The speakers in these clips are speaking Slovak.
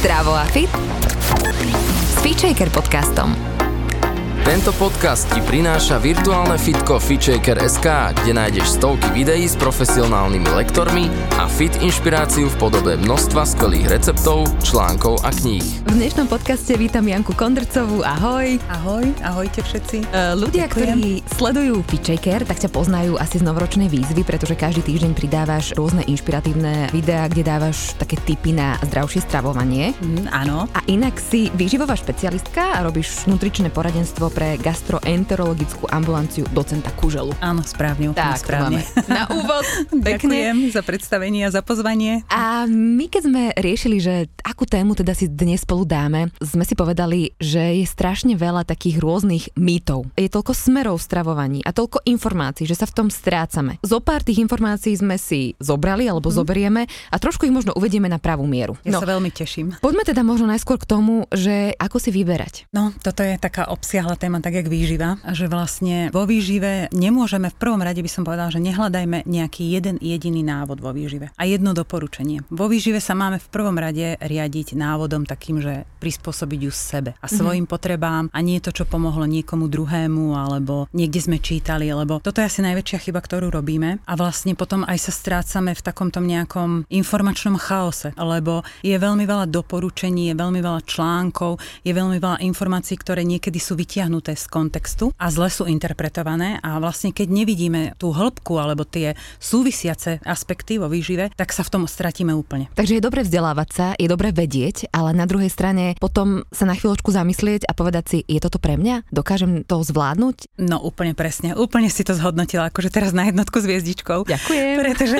Zdravo a fit s Feature podcastom. Tento podcast ti prináša virtuálne fitko FitShaker.sk, kde nájdeš stovky videí s profesionálnymi lektormi a fit inšpiráciu v podobe množstva skvelých receptov, článkov a kníh. V dnešnom podcaste vítam Janku Kondrcovú. Ahoj. Ahoj, ahojte všetci. Uh, ľudia, Ďakujem. ktorí sledujú FitShaker, tak ťa poznajú asi z novoročnej výzvy, pretože každý týždeň pridávaš rôzne inšpiratívne videá, kde dávaš také tipy na zdravšie stravovanie. Mm, áno. A inak si výživová špecialistka a robíš nutričné poradenstvo pre gastroenterologickú ambulanciu docenta Kuželu. Áno, správne, tak, správne. Na úvod. Ďakujem za predstavenie a za pozvanie. A my keď sme riešili, že akú tému teda si dnes spolu dáme, sme si povedali, že je strašne veľa takých rôznych mýtov. Je toľko smerov v stravovaní a toľko informácií, že sa v tom strácame. Zo pár tých informácií sme si zobrali alebo hmm. zoberieme a trošku ich možno uvedieme na pravú mieru. Ja no, sa veľmi teším. Poďme teda možno najskôr k tomu, že ako si vyberať. No, toto je taká obsiahla téma, tak jak výživa, že vlastne vo výžive nemôžeme v prvom rade by som povedala, že nehľadajme nejaký jeden jediný návod vo výžive a jedno doporučenie. Vo výžive sa máme v prvom rade riadiť návodom takým, že prispôsobiť ju sebe a mhm. svojim mm-hmm. potrebám a nie to, čo pomohlo niekomu druhému alebo niekde sme čítali, lebo toto je asi najväčšia chyba, ktorú robíme a vlastne potom aj sa strácame v takomto nejakom informačnom chaose, lebo je veľmi veľa doporučení, je veľmi veľa článkov, je veľmi veľa informácií, ktoré niekedy sú vytiahnuté z kontextu a zle sú interpretované a vlastne keď nevidíme tú hĺbku alebo tie súvisiace aspekty vo výžive, tak sa v tom stratíme úplne. Takže je dobre vzdelávať sa, je dobre vedieť, ale na druhej strane potom sa na chvíľočku zamyslieť a povedať si, je toto pre mňa? Dokážem to zvládnuť? No úplne presne, úplne si to zhodnotila, akože teraz na jednotku s hviezdičkou. Ďakujem. Pretože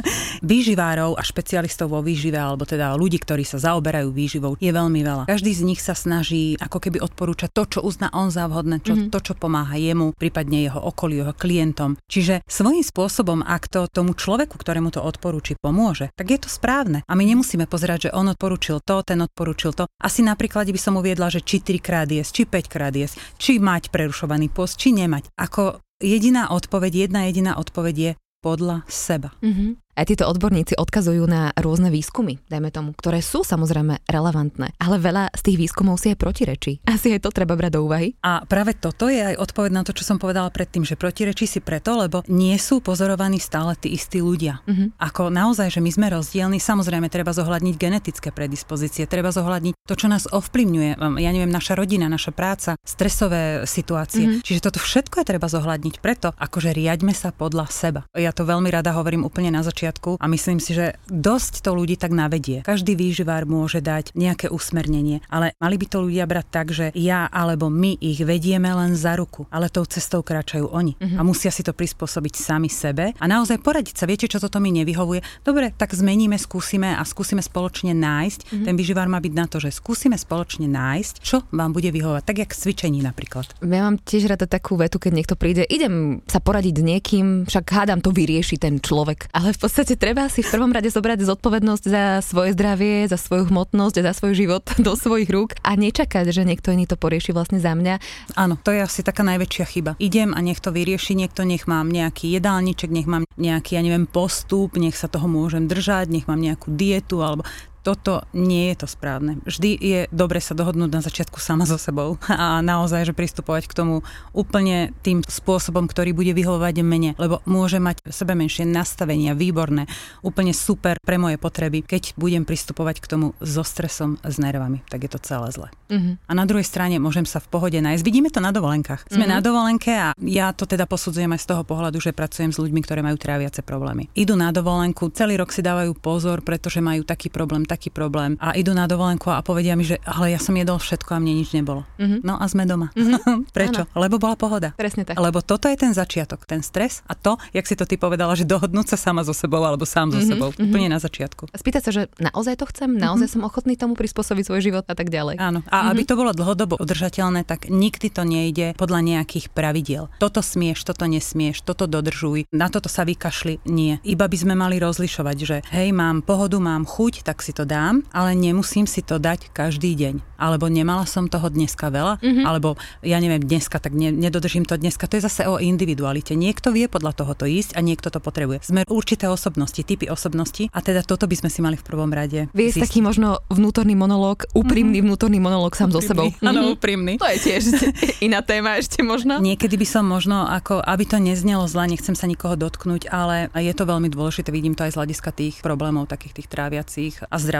výživárov a špecialistov vo výžive, alebo teda ľudí, ktorí sa zaoberajú výživou, je veľmi veľa. Každý z nich sa snaží ako keby odporúčať to, čo uzná on za vhodné čo, mm-hmm. to, čo pomáha jemu, prípadne jeho okoliu, jeho klientom. Čiže svojím spôsobom, ak to tomu človeku, ktorému to odporúči, pomôže, tak je to správne. A my nemusíme pozerať, že on odporúčil to, ten odporúčil to. Asi napríklad by som uviedla, že či 3 krát jesť, či 5 krát jesť, či mať prerušovaný post, či nemať. Ako jediná odpoveď, jedna jediná odpoveď je podľa seba. Mm-hmm. Aj títo odborníci odkazujú na rôzne výskumy, dajme tomu, ktoré sú samozrejme relevantné, ale veľa z tých výskumov si aj protirečí. Asi aj to treba brať do úvahy. A práve toto je aj odpoveď na to, čo som povedala predtým, že protirečí si preto, lebo nie sú pozorovaní stále tí istí ľudia. Uh-huh. Ako naozaj, že my sme rozdielni, samozrejme treba zohľadniť genetické predispozície, treba zohľadniť to, čo nás ovplyvňuje, ja neviem, naša rodina, naša práca, stresové situácie. Uh-huh. Čiže toto všetko je treba zohľadniť preto, akože riaďme sa podľa seba. Ja to veľmi rada hovorím úplne na začiatku začiatku a myslím si, že dosť to ľudí tak navedie. Každý výživár môže dať nejaké usmernenie, ale mali by to ľudia brať tak, že ja alebo my ich vedieme len za ruku, ale tou cestou kráčajú oni mm-hmm. a musia si to prispôsobiť sami sebe a naozaj poradiť sa. Viete, čo toto mi nevyhovuje? Dobre, tak zmeníme, skúsime a skúsime spoločne nájsť. Mm-hmm. Ten výživár má byť na to, že skúsime spoločne nájsť, čo vám bude vyhovovať, tak jak cvičení napríklad. Ja mám tiež rada takú vetu, keď niekto príde, idem sa poradiť s niekým, však hádam to vyrieši ten človek. Ale v podstate treba si v prvom rade zobrať zodpovednosť za svoje zdravie, za svoju hmotnosť, za svoj život do svojich rúk a nečakať, že niekto iný to porieši vlastne za mňa. Áno, to je asi taká najväčšia chyba. Idem a nech to vyrieši niekto, nech mám nejaký jedálniček, nech mám nejaký, ja neviem, postup, nech sa toho môžem držať, nech mám nejakú dietu alebo toto nie je to správne. Vždy je dobre sa dohodnúť na začiatku sama so sebou a naozaj, že pristupovať k tomu úplne tým spôsobom, ktorý bude vyhovovať mene, lebo môže mať sebe menšie nastavenia, výborné, úplne super pre moje potreby, keď budem pristupovať k tomu so stresom, s nervami, tak je to celé zle. Uh-huh. A na druhej strane môžem sa v pohode nájsť. Vidíme to na dovolenkách. Sme uh-huh. na dovolenke a ja to teda posudzujem aj z toho pohľadu, že pracujem s ľuďmi, ktorí majú tráviace problémy. Idú na dovolenku, celý rok si dávajú pozor, pretože majú taký problém, taký problém a idú na dovolenku a povedia mi, že ale ja som jedol všetko a mne nič nebolo. Mm-hmm. No a sme doma. Mm-hmm. Prečo? Ano. Lebo bola pohoda. Presne tak. Lebo toto je ten začiatok, ten stres a to, jak si to ty povedala, že dohodnúť sa sama so sebou alebo sám so mm-hmm. sebou. Mm-hmm. Úplne na začiatku. A spýtať sa, že naozaj to chcem, naozaj mm-hmm. som ochotný tomu prispôsobiť svoj život a tak ďalej. Áno. A mm-hmm. aby to bolo dlhodobo udržateľné, tak nikdy to nejde podľa nejakých pravidiel. Toto smieš, toto nesmieš, toto dodržuj, na toto sa vykašli. Nie. Iba by sme mali rozlišovať, že hej, mám pohodu, mám chuť, tak si to to dám, ale nemusím si to dať každý deň. Alebo nemala som toho dneska veľa, mm-hmm. alebo ja neviem, dneska, tak ne, nedodržím to dneska. To je zase o individualite. Niekto vie podľa toho to ísť a niekto to potrebuje. Sme určité osobnosti, typy osobnosti a teda toto by sme si mali v prvom rade. Vie taký možno vnútorný monológ, úprimný mm-hmm. vnútorný monológ sám so sebou. Áno, mm-hmm. úprimný. To je tiež iná téma ešte možno. Niekedy by som možno, ako, aby to neznelo zla, nechcem sa nikoho dotknúť, ale je to veľmi dôležité, vidím to aj z hľadiska tých problémov takých tých tráviacich a zdravotných,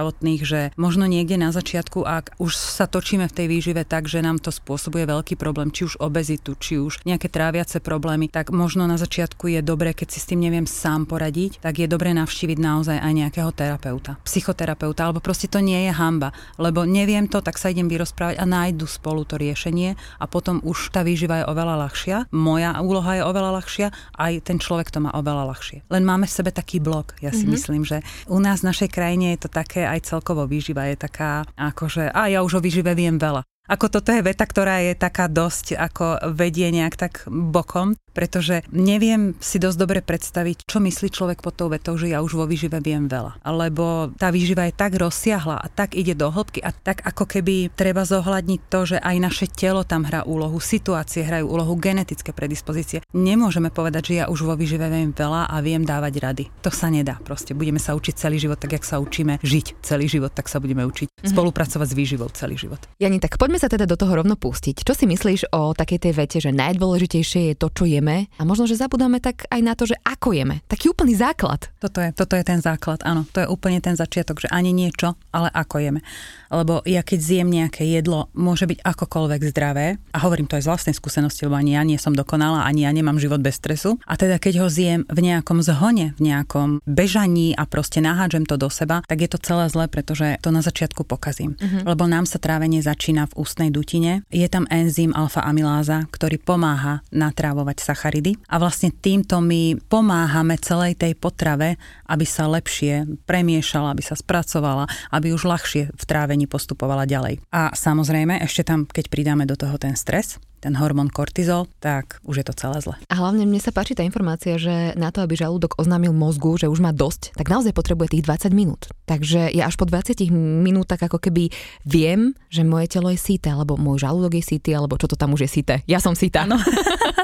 že možno niekde na začiatku, ak už sa točíme v tej výžive tak, že nám to spôsobuje veľký problém, či už obezitu, či už nejaké tráviace problémy, tak možno na začiatku je dobré, keď si s tým neviem sám poradiť, tak je dobré navštíviť naozaj aj nejakého terapeuta, psychoterapeuta, alebo proste to nie je hamba, lebo neviem to, tak sa idem vyrozprávať a nájdu spolu to riešenie a potom už tá výživa je oveľa ľahšia, moja úloha je oveľa ľahšia, aj ten človek to má oveľa ľahšie. Len máme v sebe taký blok, ja si mm-hmm. myslím, že u nás v našej krajine je to také aj celkovo výživa je taká, akože, a ja už o výžive viem veľa. Ako toto je veta, ktorá je taká dosť, ako vedie nejak tak bokom pretože neviem si dosť dobre predstaviť, čo myslí človek pod tou vetou, že ja už vo výžive viem veľa. Lebo tá výživa je tak rozsiahla a tak ide do hĺbky a tak ako keby treba zohľadniť to, že aj naše telo tam hrá úlohu, situácie hrajú úlohu, genetické predispozície. Nemôžeme povedať, že ja už vo výžive viem veľa a viem dávať rady. To sa nedá. Proste budeme sa učiť celý život tak, jak sa učíme žiť celý život, tak sa budeme učiť mm-hmm. spolupracovať s výživou celý život. Jani, tak poďme sa teda do toho rovno pustiť. Čo si myslíš o takej tej vete, že najdôležitejšie je to, čo je jeme a možno, že zabudáme tak aj na to, že ako jeme. Taký úplný základ. Toto je, toto je ten základ, áno. To je úplne ten začiatok, že ani niečo, ale ako jeme. Lebo ja keď zjem nejaké jedlo, môže byť akokoľvek zdravé, a hovorím to aj z vlastnej skúsenosti, lebo ani ja nie som dokonalá, ani ja nemám život bez stresu. A teda keď ho zjem v nejakom zhone, v nejakom bežaní a proste nahádžem to do seba, tak je to celé zlé, pretože to na začiatku pokazím. Uh-huh. Lebo nám sa trávenie začína v ústnej dutine. Je tam enzym alfa-amyláza, ktorý pomáha natrávovať sacharidy a vlastne týmto my pomáhame celej tej potrave, aby sa lepšie premiešala, aby sa spracovala, aby už ľahšie v trávení postupovala ďalej. A samozrejme, ešte tam, keď pridáme do toho ten stres, ten hormón kortizol, tak už je to celé zle. A hlavne mne sa páči tá informácia, že na to, aby žalúdok oznámil mozgu, že už má dosť, tak naozaj potrebuje tých 20 minút. Takže ja až po 20 minútach ako keby viem, že moje telo je síte, alebo môj žalúdok je síty, alebo čo to tam už je síte. Ja som síta. Áno.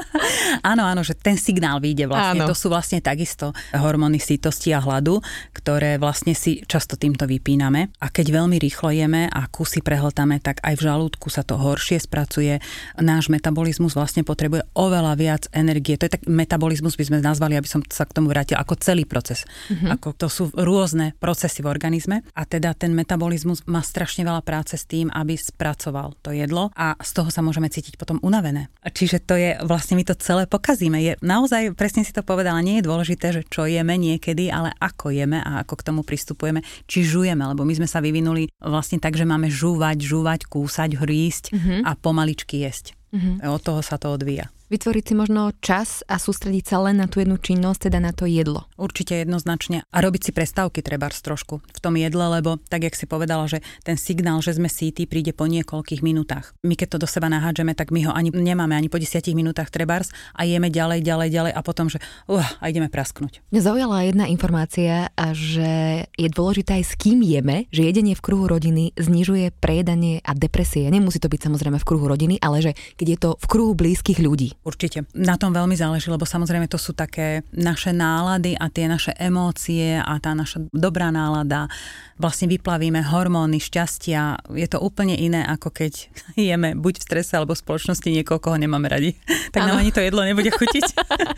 áno, áno, že ten signál vyjde vlastne. Áno. To sú vlastne takisto hormóny sítosti a hladu, ktoré vlastne si často týmto vypíname. A keď veľmi rýchlo jeme a kusy prehltame, tak aj v žalúdku sa to horšie spracuje. Náš metabolizmus vlastne potrebuje oveľa viac energie. To je tak metabolizmus, by sme nazvali, aby som sa k tomu vrátil, ako celý proces. Mm-hmm. Ako to sú rôzne procesy v organizme a teda ten metabolizmus má strašne veľa práce s tým, aby spracoval to jedlo a z toho sa môžeme cítiť potom unavené. Čiže to je, vlastne my to celé pokazíme. Je naozaj, presne si to povedala, nie je dôležité, že čo jeme niekedy, ale ako jeme a ako k tomu pristupujeme, či žujeme, lebo my sme sa vyvinuli vlastne tak, že máme žúvať, žúvať, kúsať, hrísť mm-hmm. a pomaličky jesť. Mm-hmm. Od toho sa to odvíja vytvoriť si možno čas a sústrediť sa len na tú jednu činnosť, teda na to jedlo. Určite jednoznačne. A robiť si prestávky treba trošku v tom jedle, lebo tak, jak si povedala, že ten signál, že sme síti, príde po niekoľkých minútach. My keď to do seba nahádžeme, tak my ho ani nemáme ani po 10 minútach trebárs a jeme ďalej, ďalej, ďalej a potom, že uh, a ideme prasknúť. Mňa zaujala jedna informácia, že je dôležité aj s kým jeme, že jedenie v kruhu rodiny znižuje prejedanie a depresie. Nemusí to byť samozrejme v kruhu rodiny, ale že keď je to v kruhu blízkych ľudí. Určite. Na tom veľmi záleží, lebo samozrejme to sú také naše nálady a tie naše emócie a tá naša dobrá nálada. Vlastne vyplavíme hormóny šťastia. Je to úplne iné, ako keď jeme buď v strese alebo v spoločnosti niekoho, koho nemáme radi. Tak ano. nám ani to jedlo nebude chutiť.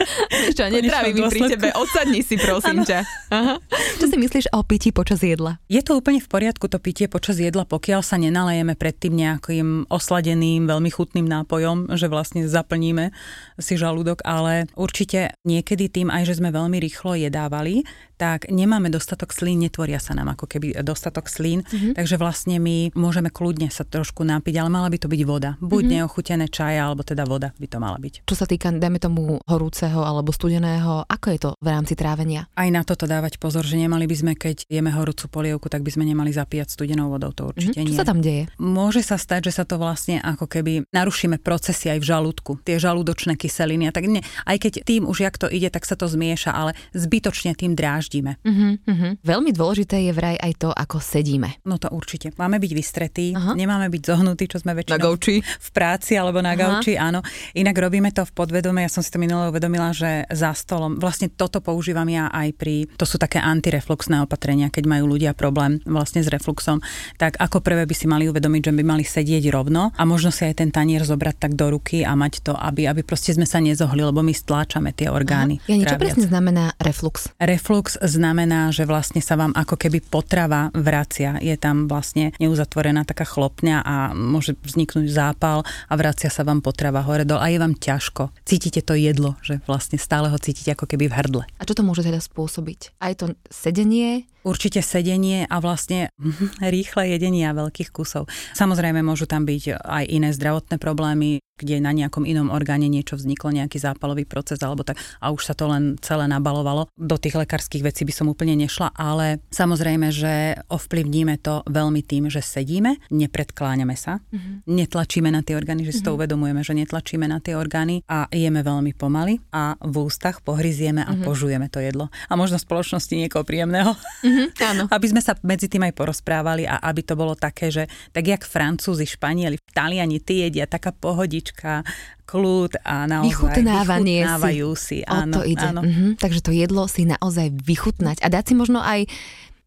Čo, netrávi mi pri tebe. Odsadni si, prosím ťa. Aha. Čo si myslíš o pití počas jedla? Je to úplne v poriadku, to pitie počas jedla, pokiaľ sa nenalejeme predtým nejakým osladeným, veľmi chutným nápojom, že vlastne zaplníme si žalúdok, ale určite niekedy tým aj, že sme veľmi rýchlo jedávali, tak nemáme dostatok slín, netvoria sa nám ako keby dostatok slín, mm-hmm. takže vlastne my môžeme kľudne sa trošku napiť, ale mala by to byť voda. Buď mm-hmm. neochutené čaja, alebo teda voda by to mala byť. Čo sa týka, dajme tomu, horúceho alebo studeného, ako je to v rámci trávenia? Aj na toto dávať pozor, že nemali by sme, keď jeme horúcu polievku, tak by sme nemali zapíjať studenou vodou, to určite mm-hmm. nie. Čo sa tam deje? Môže sa stať, že sa to vlastne ako keby narušíme procesy aj v žalúdku, tie žalúdočné kyseliny a tak ne, aj keď tým už jak to ide, tak sa to zmieša, ale zbytočne tým dráždi brzdíme. Uh-huh, uh-huh. Veľmi dôležité je vraj aj to, ako sedíme. No to určite. Máme byť vystretí, Aha. nemáme byť zohnutí, čo sme väčšinou v práci alebo na gauči, Aha. áno. Inak robíme to v podvedome, ja som si to minule uvedomila, že za stolom, vlastne toto používam ja aj pri, to sú také antirefluxné opatrenia, keď majú ľudia problém vlastne s refluxom, tak ako prvé by si mali uvedomiť, že by mali sedieť rovno a možno si aj ten tanier zobrať tak do ruky a mať to, aby, aby proste sme sa nezohli, lebo my stláčame tie orgány. Ja niečo presne znamená reflux? Reflux znamená, že vlastne sa vám ako keby potrava vracia. Je tam vlastne neuzatvorená taká chlopňa a môže vzniknúť zápal a vracia sa vám potrava hore dole a je vám ťažko. Cítite to jedlo, že vlastne stále ho cítite ako keby v hrdle. A čo to môže teda spôsobiť? Aj to sedenie, Určite sedenie a vlastne rýchle jedenie veľkých kusov. Samozrejme môžu tam byť aj iné zdravotné problémy, kde na nejakom inom orgáne niečo vzniklo, nejaký zápalový proces alebo tak a už sa to len celé nabalovalo. Do tých lekárskych vecí by som úplne nešla, ale samozrejme, že ovplyvníme to veľmi tým, že sedíme, nepredkláňame sa, mm-hmm. netlačíme na tie orgány, že si mm-hmm. to mhm. uvedomujeme, že netlačíme na tie orgány a jeme veľmi pomaly a v ústach pohryzieme a mm-hmm. požujeme to jedlo. A možno v spoločnosti niekoho príjemného. Mm-hmm, áno. aby sme sa medzi tým aj porozprávali a aby to bolo také, že tak jak Francúzi, Španieli, Taliani, ty jedia taká pohodička, tiška, kľud a naozaj Vychutnávanie vychutnávajú si. si áno, o to ide. Áno. Mhm, takže to jedlo si naozaj vychutnať a dať si možno aj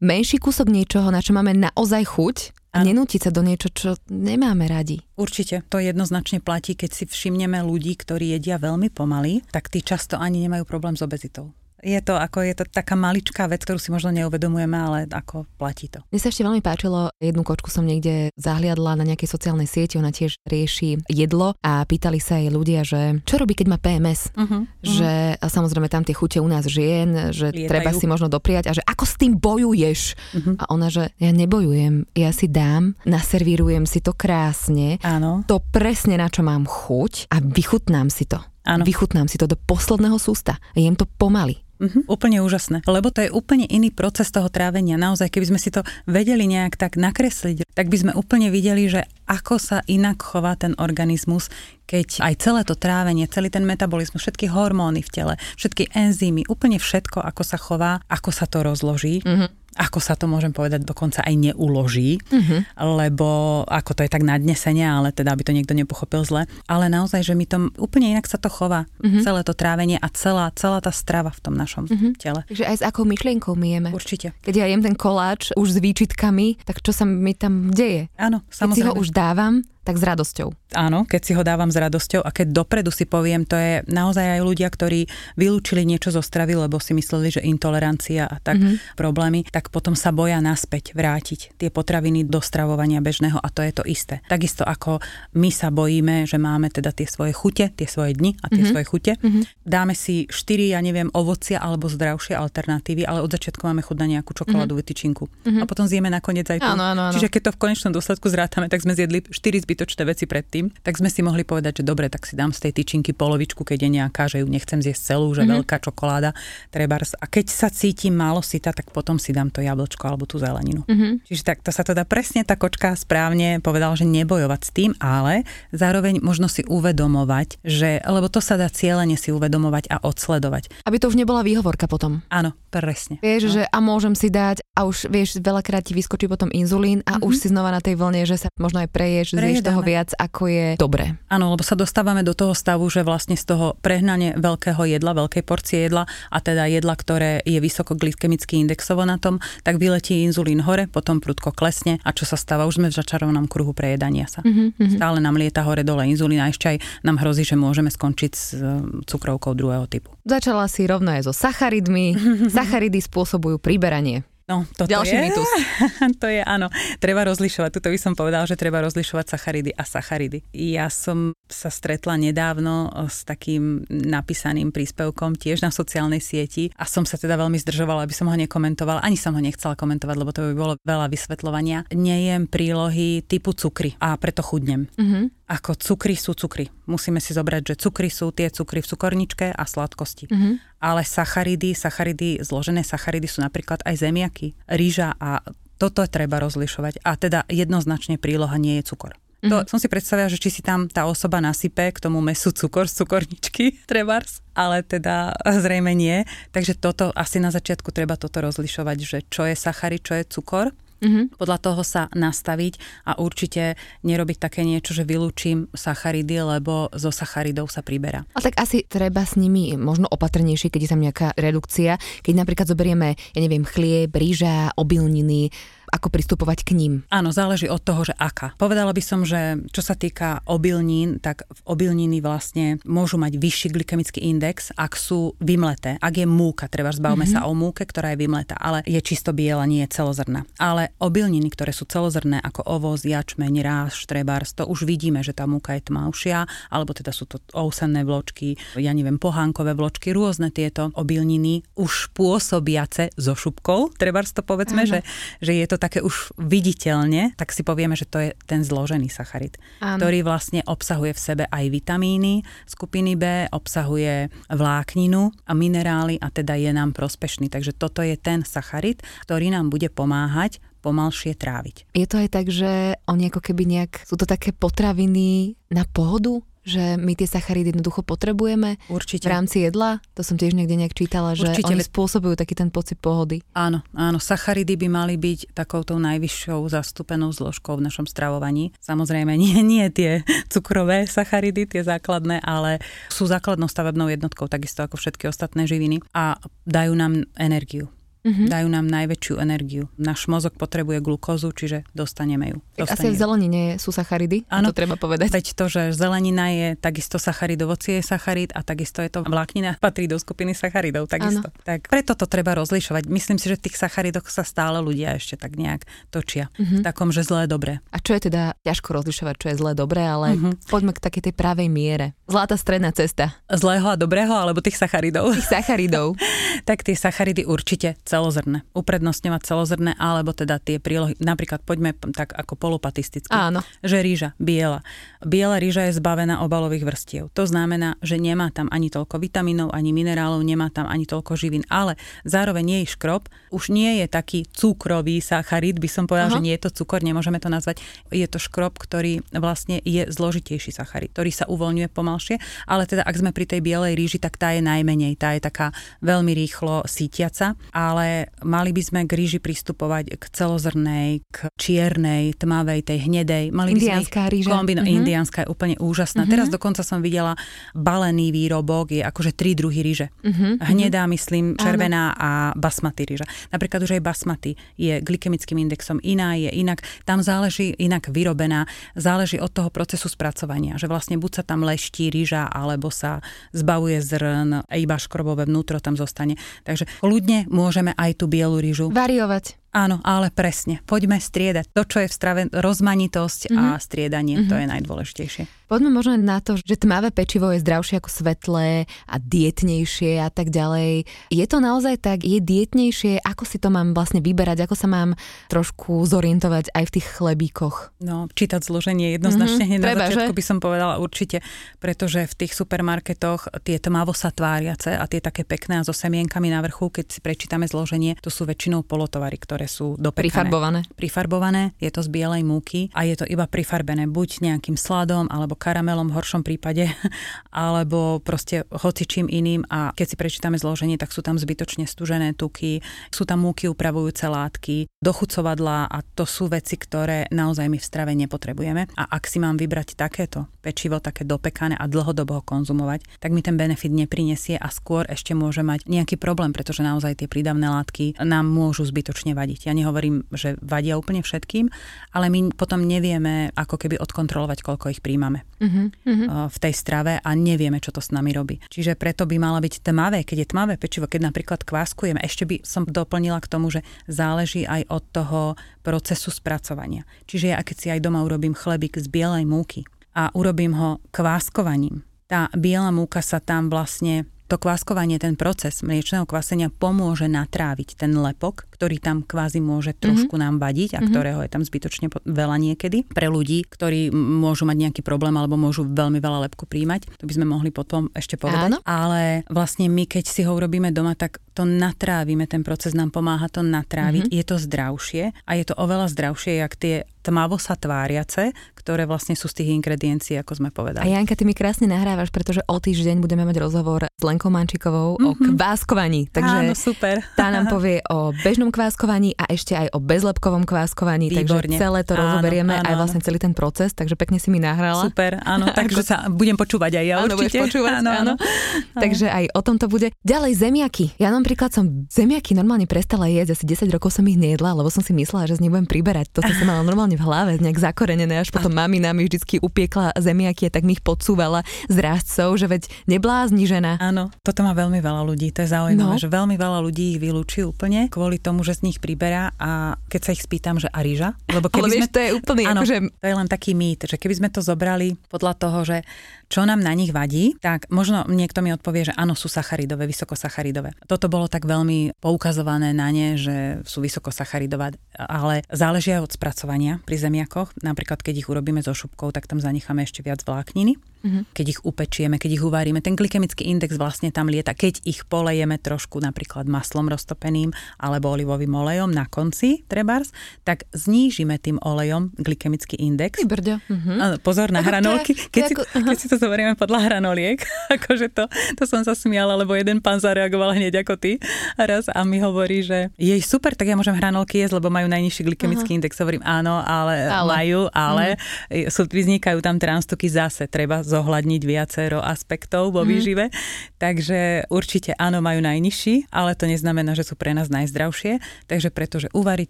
menší kúsok niečoho, na čo máme naozaj chuť a nenútiť sa do niečo, čo nemáme radi. Určite, to jednoznačne platí, keď si všimneme ľudí, ktorí jedia veľmi pomaly, tak tí často ani nemajú problém s obezitou je to ako je to taká maličká vec, ktorú si možno neuvedomujeme, ale ako platí to. Mne sa ešte veľmi páčilo, jednu kočku som niekde zahliadla na nejakej sociálnej sieti, ona tiež rieši jedlo a pýtali sa jej ľudia, že čo robí, keď má PMS. Uh-huh, mhm, že uh-huh. samozrejme tam tie chute u nás žien, že Lietajú. treba si možno dopriať a že ako s tým bojuješ? Uh-huh. A ona, že ja nebojujem, ja si dám, naservírujem si to krásne, Áno. to presne na čo mám chuť a vychutnám si to. Áno. Vychutnám si to do posledného sústa. Jem to pomaly. Mm-hmm, úplne úžasné, lebo to je úplne iný proces toho trávenia. Naozaj, keby sme si to vedeli nejak tak nakresliť, tak by sme úplne videli, že ako sa inak chová ten organizmus, keď aj celé to trávenie, celý ten metabolizmus, všetky hormóny v tele, všetky enzymy, úplne všetko, ako sa chová, ako sa to rozloží. Mm-hmm ako sa to môžem povedať, dokonca aj neuloží, uh-huh. lebo ako to je tak nadnesenie, ale teda aby to niekto nepochopil zle. Ale naozaj, že mi to úplne inak sa to chová, uh-huh. celé to trávenie a celá, celá tá strava v tom našom uh-huh. tele. Takže aj s akou myšlienkou my jeme. Určite. Keď ja jem ten koláč už s výčitkami, tak čo sa mi tam deje? Áno, samozrejme. Keď si ho už dávam, tak s radosťou. Áno, keď si ho dávam s radosťou a keď dopredu si poviem, to je naozaj aj ľudia, ktorí vylúčili niečo zo stravy, lebo si mysleli, že intolerancia a tak mm-hmm. problémy, tak potom sa boja naspäť vrátiť tie potraviny do stravovania bežného a to je to isté. Takisto ako my sa bojíme, že máme teda tie svoje chute, tie svoje dni a tie mm-hmm. svoje chute. Mm-hmm. Dáme si štyri, ja neviem, ovocia alebo zdravšie alternatívy, ale od začiatku máme chuť na nejakú čokoládovú mm-hmm. tyčinku. Mm-hmm. A potom zjeme nakoniec aj tu. Áno, áno, áno. Čiže keď to v konečnom dôsledku zrátame, tak sme zjedli 4 zbytočné veci predtým, tak sme si mohli povedať, že dobre, tak si dám z tej tyčinky polovičku, keď je nejaká, že ju nechcem zjesť celú, že mm-hmm. veľká čokoláda, trebárs. A keď sa cítim málo sita, tak potom si dám to jablčko alebo tú zeleninu. Mm-hmm. Čiže tak to sa teda presne tá kočka správne povedal, že nebojovať s tým, ale zároveň možno si uvedomovať, že, lebo to sa dá cieľene si uvedomovať a odsledovať. Aby to už nebola výhovorka potom. Áno, presne. Vieš, no. že a môžem si dať a už vieš, veľakrát ti vyskočí potom inzulín a mm-hmm. už si znova na tej vlne, že sa možno aj preješ, zješ toho viac, ako je dobre. Áno, lebo sa dostávame do toho stavu, že vlastne z toho prehnane veľkého jedla, veľkej porcie jedla a teda jedla, ktoré je vysoko glykemicky indexovo na tom, tak vyletí inzulín hore, potom prudko klesne a čo sa stáva? Už sme v začarovanom kruhu prejedania sa. Mm-hmm. Stále nám lieta hore dole inzulín a ešte aj nám hrozí, že môžeme skončiť s e, cukrovkou druhého typu. Začala si rovno aj so sacharidmi. Sacharidy spôsobujú priberanie. No, toto Ďalší je, mýtus. to je, áno, treba rozlišovať. Tuto by som povedal, že treba rozlišovať sacharidy a sacharidy. Ja som sa stretla nedávno s takým napísaným príspevkom tiež na sociálnej sieti a som sa teda veľmi zdržovala, aby som ho nekomentovala. Ani som ho nechcela komentovať, lebo to by bolo veľa vysvetľovania. Nejem prílohy typu cukry a preto chudnem. Mm-hmm ako cukry sú cukry. Musíme si zobrať, že cukry sú tie cukry v cukorničke a sladkosti. Mm-hmm. Ale sacharidy, sacharidy, zložené sacharidy sú napríklad aj zemiaky, rýža a toto treba rozlišovať. A teda jednoznačne príloha nie je cukor. To som si predstavila, že či si tam tá osoba nasype k tomu mesu cukor z cukorničky, trebárs, ale teda zrejme nie. Takže toto asi na začiatku treba toto rozlišovať, že čo je sachary, čo je cukor Mm-hmm. Podľa toho sa nastaviť a určite nerobiť také niečo, že vylúčim sacharidy, lebo zo sacharidov sa priberá. A tak asi treba s nimi možno opatrnejšie, keď je tam nejaká redukcia. Keď napríklad zoberieme, ja neviem, chlieb, rýža, obilniny, ako pristupovať k ním? Áno, záleží od toho, že aká. Povedala by som, že čo sa týka obilnín, tak obilniny vlastne môžu mať vyšší glykemický index, ak sú vymleté. Ak je múka, treba zbavme mm-hmm. sa o múke, ktorá je vymletá, ale je čisto biela, nie je celozrná. Ale obilniny, ktoré sú celozrné, ako ovoz, jačmeň, ráž, štrebárs, to už vidíme, že tá múka je tmavšia, alebo teda sú to ousenné vločky, ja neviem, pohánkové vločky, rôzne tieto obilniny už pôsobiace so šupkou, trebárs to povedzme, že, že je to také už viditeľne, tak si povieme, že to je ten zložený sacharid, Áno. ktorý vlastne obsahuje v sebe aj vitamíny skupiny B, obsahuje vlákninu a minerály a teda je nám prospešný. Takže toto je ten sacharid, ktorý nám bude pomáhať pomalšie tráviť. Je to aj tak, že oni ako keby nejak, sú to také potraviny na pohodu? Že my tie sacharidy jednoducho potrebujeme Určite. v rámci jedla? To som tiež niekde nejak čítala, že Určite. oni spôsobujú taký ten pocit pohody. Áno, áno, sacharidy by mali byť takouto najvyššou zastúpenou zložkou v našom stravovaní. Samozrejme nie, nie tie cukrové sacharidy, tie základné, ale sú základnou stavebnou jednotkou, takisto ako všetky ostatné živiny a dajú nám energiu mm-hmm. dajú nám najväčšiu energiu. Náš mozog potrebuje glukózu, čiže dostaneme ju. Tak asi v zelenine sú sacharidy, Áno, to treba povedať. Veď to, že zelenina je takisto sacharid, ovocie je sacharid a takisto je to vláknina, patrí do skupiny sacharidov, takisto. Ano. Tak preto to treba rozlišovať. Myslím si, že v tých sacharidoch sa stále ľudia ešte tak nejak točia. Mm-hmm. V takom, že zlé, dobré. A čo je teda ťažko rozlišovať, čo je zlé, dobré, ale mm-hmm. poďme k takej tej pravej miere. Zlatá stredná cesta. Zlého a dobrého, alebo tých sacharidov? Tých sacharidov. tak tie sacharidy určite celozrné. Uprednostňovať celozrné, alebo teda tie prílohy. Napríklad poďme tak ako polopatisticky. Áno. Že rýža, biela. Biela rýža je zbavená obalových vrstiev. To znamená, že nemá tam ani toľko vitamínov, ani minerálov, nemá tam ani toľko živín, ale zároveň jej škrob už nie je taký cukrový sacharid, by som povedal, Aha. že nie je to cukor, nemôžeme to nazvať. Je to škrob, ktorý vlastne je zložitejší sacharid, ktorý sa uvoľňuje pomalšie, ale teda ak sme pri tej bielej ríži, tak tá je najmenej, tá je taká veľmi rýchlo sítiaca, ale mali by sme k ríži pristupovať k celozrnej, k čiernej, tmavej, tej hnedej. Mali indianská ríža. Kombino, uh-huh. Indianská je úplne úžasná. Uh-huh. Teraz dokonca som videla balený výrobok, je akože tri druhy ríže. Uh-huh. Hnedá, myslím, červená Áno. a basmati ríža. Napríklad už aj basmati je glykemickým indexom iná, je inak. Tam záleží inak vyrobená, záleží od toho procesu spracovania, že vlastne buď sa tam leští ríža, alebo sa zbavuje zrn, iba škrobové vnútro tam zostane. Takže kľudne môžeme aj tú bielu rýžu variovať. Áno, ale presne. Poďme striedať. To, čo je v strave, rozmanitosť mm-hmm. a mhm. striedanie, mm-hmm. to je najdôležitejšie. Poďme možno na to, že tmavé pečivo je zdravšie ako svetlé a dietnejšie a tak ďalej. Je to naozaj tak? Je dietnejšie? Ako si to mám vlastne vyberať? Ako sa mám trošku zorientovať aj v tých chlebíkoch? No, čítať zloženie jednoznačne mm-hmm. hneď Treba, na začiatku že? by som povedala určite, pretože v tých supermarketoch tie tmavo sa tváriace a tie také pekné a so semienkami na vrchu, keď si prečítame zloženie, to sú väčšinou polotovary, ktoré sú dopekané. Prifarbované. Prifarbované, je to z bielej múky a je to iba prifarbené buď nejakým sladom alebo karamelom v horšom prípade, alebo proste hocičím iným a keď si prečítame zloženie, tak sú tam zbytočne stužené tuky, sú tam múky upravujúce látky, dochucovadlá a to sú veci, ktoré naozaj my v strave nepotrebujeme. A ak si mám vybrať takéto pečivo, také dopekané a dlhodobo ho konzumovať, tak mi ten benefit neprinesie a skôr ešte môže mať nejaký problém, pretože naozaj tie prídavné látky nám môžu zbytočne vadiť. Ja nehovorím, že vadia úplne všetkým, ale my potom nevieme ako keby odkontrolovať, koľko ich príjmame uh-huh. v tej strave a nevieme, čo to s nami robí. Čiže preto by mala byť tmavé, keď je tmavé pečivo, keď napríklad kváskujeme, ešte by som doplnila k tomu, že záleží aj od toho procesu spracovania. Čiže ja keď si aj doma urobím chlebík z bielej múky a urobím ho kváskovaním, tá biela múka sa tam vlastne to kváskovanie, ten proces mliečného kvásenia pomôže natráviť ten lepok, ktorý tam kvázi môže trošku mm-hmm. nám vadiť a mm-hmm. ktorého je tam zbytočne veľa niekedy pre ľudí, ktorí môžu mať nejaký problém alebo môžu veľmi veľa lepku príjmať. To by sme mohli potom ešte povedať. Áno. Ale vlastne my, keď si ho urobíme doma, tak to natrávime, ten proces nám pomáha to natráviť, mm-hmm. je to zdravšie a je to oveľa zdravšie, jak tie tmavo sa tváriace, ktoré vlastne sú z tých ingrediencií, ako sme povedali. A Janka, ty mi krásne nahrávaš, pretože o týždeň budeme mať rozhovor s Lenkou Mančikovou mm-hmm. o mhm. kváskovaní. Takže Áno, super. Tá nám povie o bežnom kváskovaní a ešte aj o bezlepkovom kváskovaní. Výborne. Takže celé to rozoberieme, áno, aj vlastne celý ten proces, takže pekne si mi nahrala. Super, áno, takže sa budem počúvať aj ja áno, určite. počúvať, áno, áno. áno. Takže aj o tom to bude. Ďalej zemiaky. Ja napríklad som zemiaky normálne prestala jesť, asi 10 rokov som ich nejedla, lebo som si myslela, že z nich budem priberať. To som mala normálne v hlave, nejak zakorenené, až potom mami nám vždycky upiekla zemiaky a tak mi ich podsúvala z rázcov, že veď neblázni žena. Áno, toto má veľmi veľa ľudí, to je zaujímavé, no. že veľmi veľa ľudí ich vylúči úplne kvôli tomu, že z nich priberá a keď sa ich spýtam, že a rýža, lebo keby Ale sme... to je úplný, áno, akože... to je len taký mýt, že keby sme to zobrali podľa toho, že čo nám na nich vadí, tak možno niekto mi odpovie, že áno, sú sacharidové, vysokosacharidové. Toto bolo tak veľmi poukazované na ne, že sú vysokosacharidové, ale záleží aj od spracovania pri zemiakoch. Napríklad, keď ich urobíme so šupkou, tak tam zanecháme ešte viac vlákniny mm-hmm. keď ich upečieme, keď ich uvaríme. Ten glykemický index vlastne tam lieta. Keď ich polejeme trošku napríklad maslom roztopeným alebo olivovým olejom na konci, trebárs, tak znížime tým olejom glykemický index. Mm-hmm. Pozor na hranolky. Keď, si, keď si to zoberieme podľa hranoliek, akože to, to som sa smiala, lebo jeden pán zareagoval hneď ako ty raz a mi hovorí, že jej super, tak ja môžem hranolky jesť, lebo majú najnižší glykemický uh-huh. index. Hovorím áno, ale, ale. majú, ale uh-huh. sú, vznikajú tam transtuky zase. Treba zohľadniť viacero aspektov vo mhm. výžive. Mm. Takže určite áno, majú najnižší, ale to neznamená, že sú pre nás najzdravšie. Takže pretože uvariť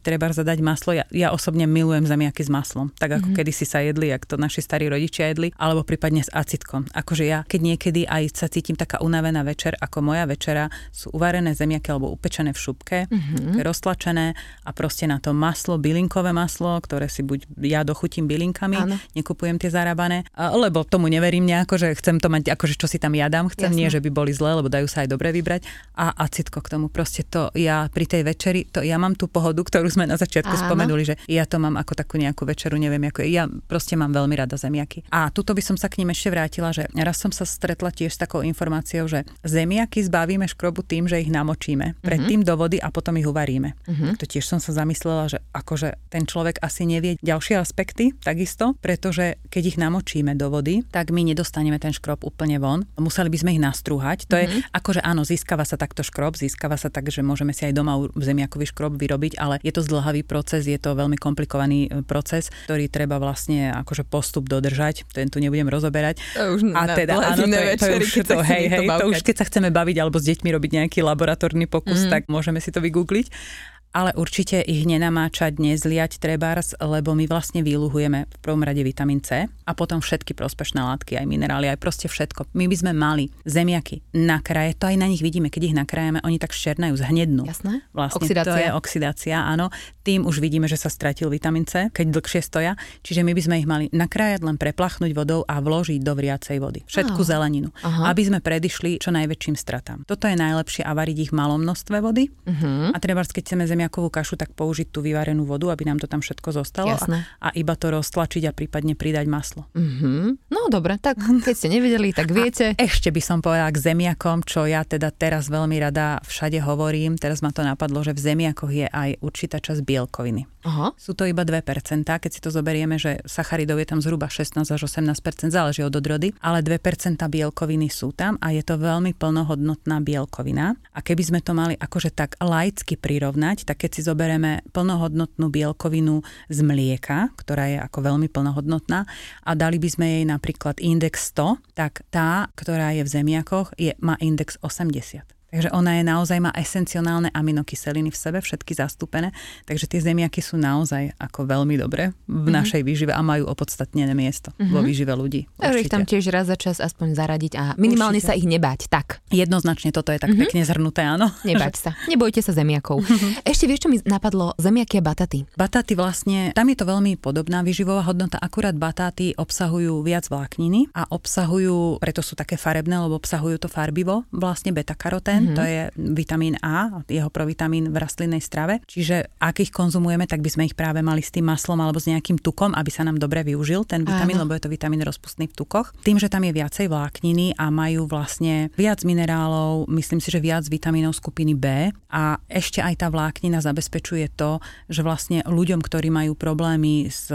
treba zadať maslo. Ja, ja osobne milujem zemiaky s maslom. Tak ako mm. kedysi sa jedli, ak to naši starí rodičia jedli, alebo prípadne s acitkom. Akože ja, keď niekedy aj sa cítim taká unavená večer, ako moja večera, sú uvarené zemiaky alebo upečené v šupke, mm-hmm. roztlačené a proste na to maslo, bylinkové maslo, ktoré si buď ja dochutím bylinkami, Áno. nekupujem tie zarábané, lebo tomu neverím verím nejako, že chcem to mať, akože čo si tam ja dám, chcem, Jasne. nie, že by boli zlé, lebo dajú sa aj dobre vybrať. A acitko k tomu, proste to ja pri tej večeri, to ja mám tú pohodu, ktorú sme na začiatku Áno. spomenuli, že ja to mám ako takú nejakú večeru, neviem, ako. Ja proste mám veľmi rada zemiaky. A tuto by som sa k ním ešte vrátila, že raz som sa stretla tiež s takou informáciou, že zemiaky zbavíme škrobu tým, že ich namočíme, predtým uh-huh. do vody a potom ich uvaríme. Uh-huh. To tiež som sa zamyslela, že akože ten človek asi nevie ďalšie aspekty takisto, pretože keď ich namočíme do vody, tak my nedostaneme ten škrob úplne von. Museli by sme ich nastrúhať. To mm-hmm. je akože áno, získava sa takto škrob, získava sa tak, že môžeme si aj doma zemiakový škrob vyrobiť, ale je to zdlhavý proces, je to veľmi komplikovaný e, proces, ktorý treba vlastne akože postup dodržať. Ten tu nebudem rozoberať. To už a teda, áno, to, je, to, už, to, hej, hej, to už keď sa chceme baviť alebo s deťmi robiť nejaký laboratórny pokus, mm. tak môžeme si to vygoogliť ale určite ich nenamáčať, nezliať trebárs, lebo my vlastne vyluhujeme v prvom rade vitamín C a potom všetky prospešné látky, aj minerály, aj proste všetko. My by sme mali zemiaky na kraje, to aj na nich vidíme, keď ich nakrajeme, oni tak šernajú, zhnednú. Jasné. Vlastne oxidácia. to je oxidácia, áno. Tým už vidíme, že sa stratil vitamín C, keď dlhšie stoja. Čiže my by sme ich mali nakrájať, len preplachnúť vodou a vložiť do vriacej vody. Všetku oh. zeleninu, Aha. aby sme predišli čo najväčším stratám. Toto je najlepšie a variť ich v malom množstve vody. Uh-huh. A treba, keď chceme zemi zemiakovú kašu, tak použiť tú vyvarenú vodu, aby nám to tam všetko zostalo a, a iba to roztlačiť a prípadne pridať maslo. Mm-hmm. No dobre, tak keď ste nevedeli, tak viete. A ešte by som povedala k zemiakom, čo ja teda teraz veľmi rada všade hovorím. Teraz ma to napadlo, že v zemiakoch je aj určitá časť bielkoviny. Aha. Sú to iba 2%, keď si to zoberieme, že sacharidov je tam zhruba 16 až 18%, záleží od odrody, ale 2% bielkoviny sú tam a je to veľmi plnohodnotná bielkovina. A keby sme to mali akože tak laicky prirovnať, tak keď si zoberieme plnohodnotnú bielkovinu z mlieka, ktorá je ako veľmi plnohodnotná a dali by sme jej napríklad index 100, tak tá, ktorá je v zemiakoch, je, má index 80. Takže ona je naozaj, má esenciálne aminokyseliny v sebe, všetky zastúpené, takže tie zemiaky sú naozaj ako veľmi dobré v mm-hmm. našej výžive a majú opodstatnené miesto mm-hmm. vo výžive ľudí. Takže ich tam tiež raz za čas aspoň zaradiť a minimálne určite. sa ich nebať, tak. Jednoznačne toto je tak mm-hmm. pekne zhrnuté, áno. Nebať sa, nebojte sa zemiakov. Mm-hmm. Ešte vieš, čo mi napadlo? Zemiaky a bataty. Bataty vlastne, tam je to veľmi podobná výživová hodnota, akurát batáty obsahujú viac vlákniny a obsahujú, preto sú také farebné, lebo obsahujú to farbivo, vlastne beta-karotén mm-hmm. To je vitamín A, jeho provitamín v rastlinnej strave. Čiže ak ich konzumujeme, tak by sme ich práve mali s tým maslom alebo s nejakým tukom, aby sa nám dobre využil ten vitamín, Áno. lebo je to vitamín rozpustný v tukoch. Tým, že tam je viacej vlákniny a majú vlastne viac minerálov, myslím si, že viac vitamínov skupiny B a ešte aj tá vláknina zabezpečuje to, že vlastne ľuďom, ktorí majú problémy s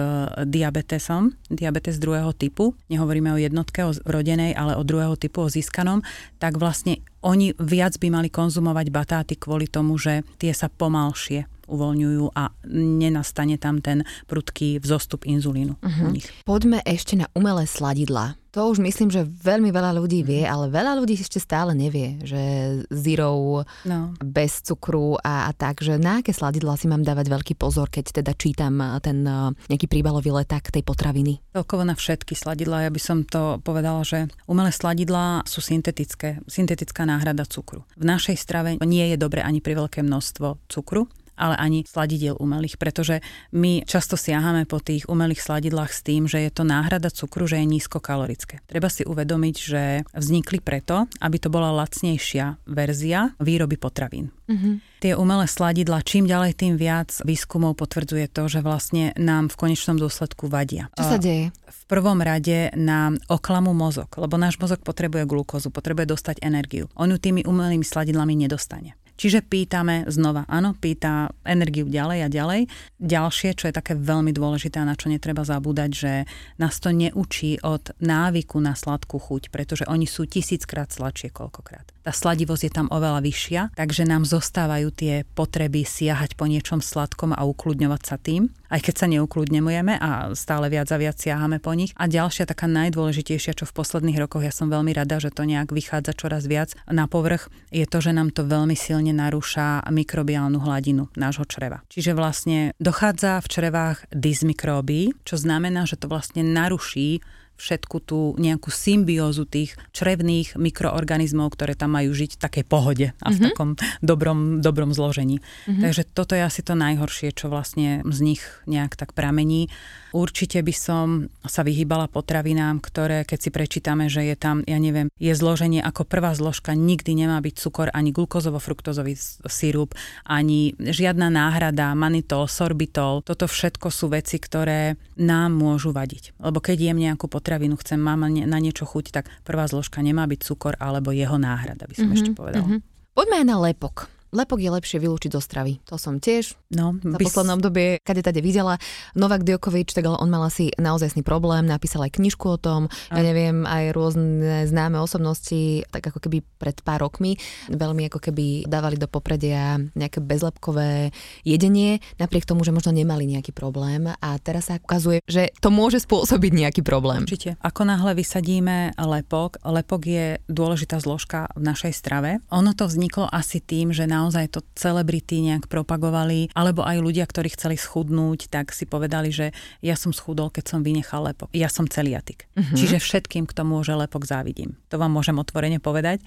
diabetesom, diabetes druhého typu, nehovoríme o jednotke o vrodenej, ale o druhého typu, o získanom, tak vlastne oni viac by mali konzumovať batáty kvôli tomu, že tie sa pomalšie uvoľňujú a nenastane tam ten prudký vzostup inzulínu uh-huh. u nich. Poďme ešte na umelé sladidlá. To už myslím, že veľmi veľa ľudí vie, mhm. ale veľa ľudí ešte stále nevie, že zero no. bez cukru a, a tak, že na aké sladidlá si mám dávať veľký pozor, keď teda čítam ten nejaký príbalový leták tej potraviny. Celkovo na všetky sladidlá, ja by som to povedala, že umelé sladidlá sú syntetické, syntetická náhrada cukru. V našej strave nie je dobre ani pri veľké množstvo cukru, ale ani sladidiel umelých, pretože my často siahame po tých umelých sladidlách s tým, že je to náhrada cukru, že je nízkokalorické. Treba si uvedomiť, že vznikli preto, aby to bola lacnejšia verzia výroby potravín. Mm-hmm. Tie umelé sladidla, čím ďalej, tým viac výskumov potvrdzuje to, že vlastne nám v konečnom dôsledku vadia. Čo sa deje? V prvom rade nám oklamú mozog, lebo náš mozog potrebuje glukózu, potrebuje dostať energiu. On ju tými umelými sladidlami nedostane. Čiže pýtame znova, áno, pýta energiu ďalej a ďalej. Ďalšie, čo je také veľmi dôležité a na čo netreba zabúdať, že nás to neučí od návyku na sladkú chuť, pretože oni sú tisíckrát sladšie koľkokrát. Tá sladivosť je tam oveľa vyššia, takže nám zostávajú tie potreby siahať po niečom sladkom a ukludňovať sa tým, aj keď sa neukludňujeme a stále viac a viac siahame po nich. A ďalšia taká najdôležitejšia, čo v posledných rokoch ja som veľmi rada, že to nejak vychádza čoraz viac na povrch, je to, že nám to veľmi silne narúša mikrobiálnu hladinu nášho čreva. Čiže vlastne dochádza v črevách dysmikróby, čo znamená, že to vlastne naruší všetku tú nejakú symbiózu tých črevných mikroorganizmov, ktoré tam majú žiť v takej pohode a v mm-hmm. takom dobrom, dobrom zložení. Mm-hmm. Takže toto je asi to najhoršie, čo vlastne z nich nejak tak pramení. Určite by som sa vyhýbala potravinám, ktoré, keď si prečítame, že je tam, ja neviem, je zloženie ako prvá zložka, nikdy nemá byť cukor, ani glukozovo-fruktozový sírup, ani žiadna náhrada, manitol, sorbitol. Toto všetko sú veci, ktoré nám môžu vadiť. Lebo keď jem nejakú potravinu, chcem, mám na niečo chuť, tak prvá zložka nemá byť cukor alebo jeho náhrada, by som mm-hmm, ešte povedala. Mm-hmm. Poďme aj na lepok. Lepok je lepšie vylúčiť zo stravy. To som tiež no, za bys... poslednom obdobie kade tade videla. Novak Djokovič, tak on mal asi naozajstný problém, napísal aj knižku o tom, a... ja neviem, aj rôzne známe osobnosti, tak ako keby pred pár rokmi, veľmi ako keby dávali do popredia nejaké bezlepkové jedenie, napriek tomu, že možno nemali nejaký problém a teraz sa ukazuje, že to môže spôsobiť nejaký problém. Určite. Ako náhle vysadíme lepok, lepok je dôležitá zložka v našej strave. Ono to vzniklo asi tým, že na naozaj to celebrity nejak propagovali, alebo aj ľudia, ktorí chceli schudnúť, tak si povedali, že ja som schudol, keď som vynechal lepok. Ja som celiatik. Uh-huh. Čiže všetkým, kto môže lepok, závidím. To vám môžem otvorene povedať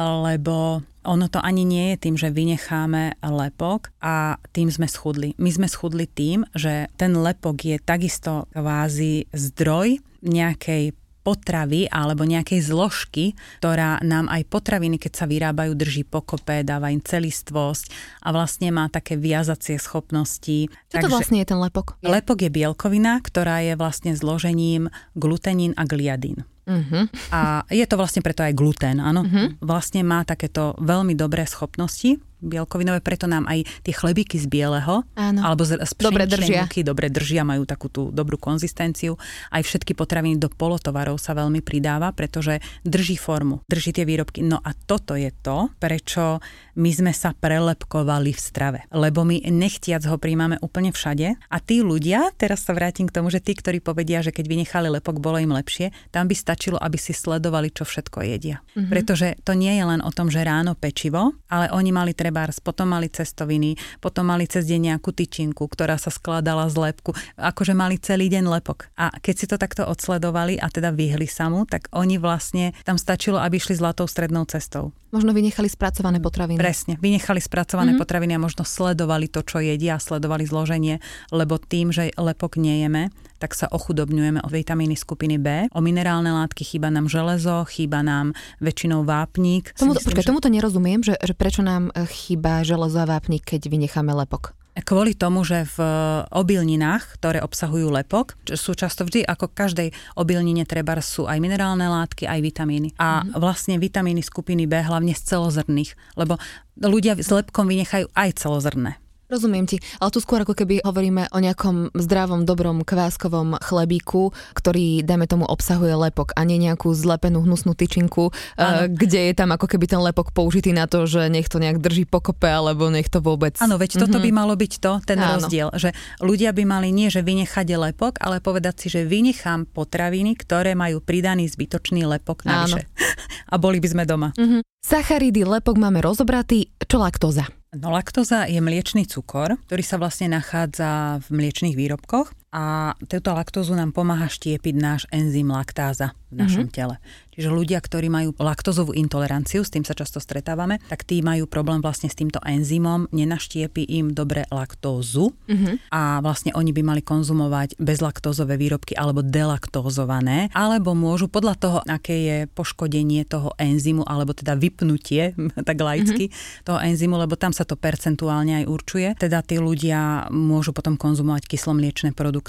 lebo ono to ani nie je tým, že vynecháme lepok a tým sme schudli. My sme schudli tým, že ten lepok je takisto kvázi zdroj nejakej potravy alebo nejakej zložky, ktorá nám aj potraviny, keď sa vyrábajú, drží pokope, dáva im celistvosť a vlastne má také viazacie schopnosti. Čo Takže, to vlastne je ten lepok? Lepok je bielkovina, ktorá je vlastne zložením glutenín a gliadín. Uh-huh. A je to vlastne preto aj glutén, áno. Uh-huh. Vlastne má takéto veľmi dobré schopnosti bielkovinové, preto nám aj tie chlebíky z bieleho Áno. alebo z, z dobre držia. Múky dobre držia, majú takú tú dobrú konzistenciu. Aj všetky potraviny do polotovarov sa veľmi pridáva, pretože drží formu, drží tie výrobky. No a toto je to, prečo my sme sa prelepkovali v strave. Lebo my nechtiac ho príjmame úplne všade a tí ľudia, teraz sa vrátim k tomu, že tí, ktorí povedia, že keď vynechali lepok, bolo im lepšie, tam by stačilo, aby si sledovali, čo všetko jedia. Mm-hmm. Pretože to nie je len o tom, že ráno pečivo, ale oni mali treba trebárs, potom mali cestoviny, potom mali cez deň nejakú tyčinku, ktorá sa skladala z lepku, akože mali celý deň lepok. A keď si to takto odsledovali a teda vyhli sa mu, tak oni vlastne, tam stačilo, aby išli zlatou strednou cestou. Možno vynechali spracované potraviny. Presne, vynechali spracované mm-hmm. potraviny a možno sledovali to, čo jedia, sledovali zloženie, lebo tým, že lepok nejeme, tak sa ochudobňujeme o vitamíny skupiny B. O minerálne látky chýba nám železo, chýba nám väčšinou vápnik. Tomu, myslím, počkaj, že... tomuto nerozumiem, že, že prečo nám e, chýba železo a vápnik, keď vynecháme lepok. Kvôli tomu, že v obilninách, ktoré obsahujú lepok, sú často vždy, ako každej obilnine treba sú aj minerálne látky, aj vitamíny. A mm. vlastne vitamíny skupiny B hlavne z celozrných, lebo ľudia s lepkom vynechajú aj celozrné. Rozumiem ti, ale tu skôr ako keby hovoríme o nejakom zdravom, dobrom kváskovom chlebíku, ktorý, dajme tomu, obsahuje lepok a nie nejakú zlepenú hnusnú tyčinku, ano. kde je tam ako keby ten lepok použitý na to, že nech to nejak drží pokope, alebo nech to vôbec... Áno, veď mm-hmm. toto mhm. by malo byť to, ten ano. rozdiel, že ľudia by mali nie, že vynechať lepok, ale povedať si, že vynechám potraviny, ktoré majú pridaný zbytočný lepok navyše. a boli by sme doma. Mm-hmm. Sacharidy, lepok máme rozobratý, čo laktóza? No laktóza je mliečný cukor, ktorý sa vlastne nachádza v mliečných výrobkoch a túto laktózu nám pomáha štiepiť náš enzym laktáza v našom mm-hmm. tele. Čiže ľudia, ktorí majú laktózovú intoleranciu, s tým sa často stretávame, tak tí majú problém vlastne s týmto enzymom, nenaštiepi im dobre laktózu mm-hmm. a vlastne oni by mali konzumovať bezlaktózové výrobky alebo delaktózované, alebo môžu podľa toho, aké je poškodenie toho enzymu, alebo teda vypnutie, tak laicky, mm-hmm. toho enzymu, lebo tam sa to percentuálne aj určuje. Teda tí ľudia môžu potom konzumovať kyslomliečné produkty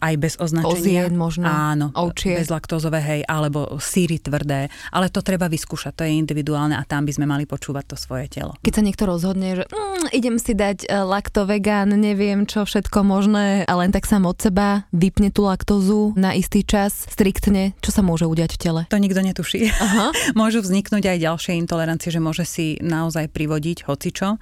aj bez označenia. Ozien možno. Áno, Ovčie. bezlaktózové, hej, alebo síry tvrdé, ale to treba vyskúšať, to je individuálne a tam by sme mali počúvať to svoje telo. Keď sa niekto rozhodne, že mm, idem si dať uh, laktovegán, neviem čo všetko možné a len tak sám od seba vypne tú laktózu na istý čas, striktne, čo sa môže udiať v tele? To nikto netuší. Aha. Môžu vzniknúť aj ďalšie intolerancie, že môže si naozaj privodiť hocičo.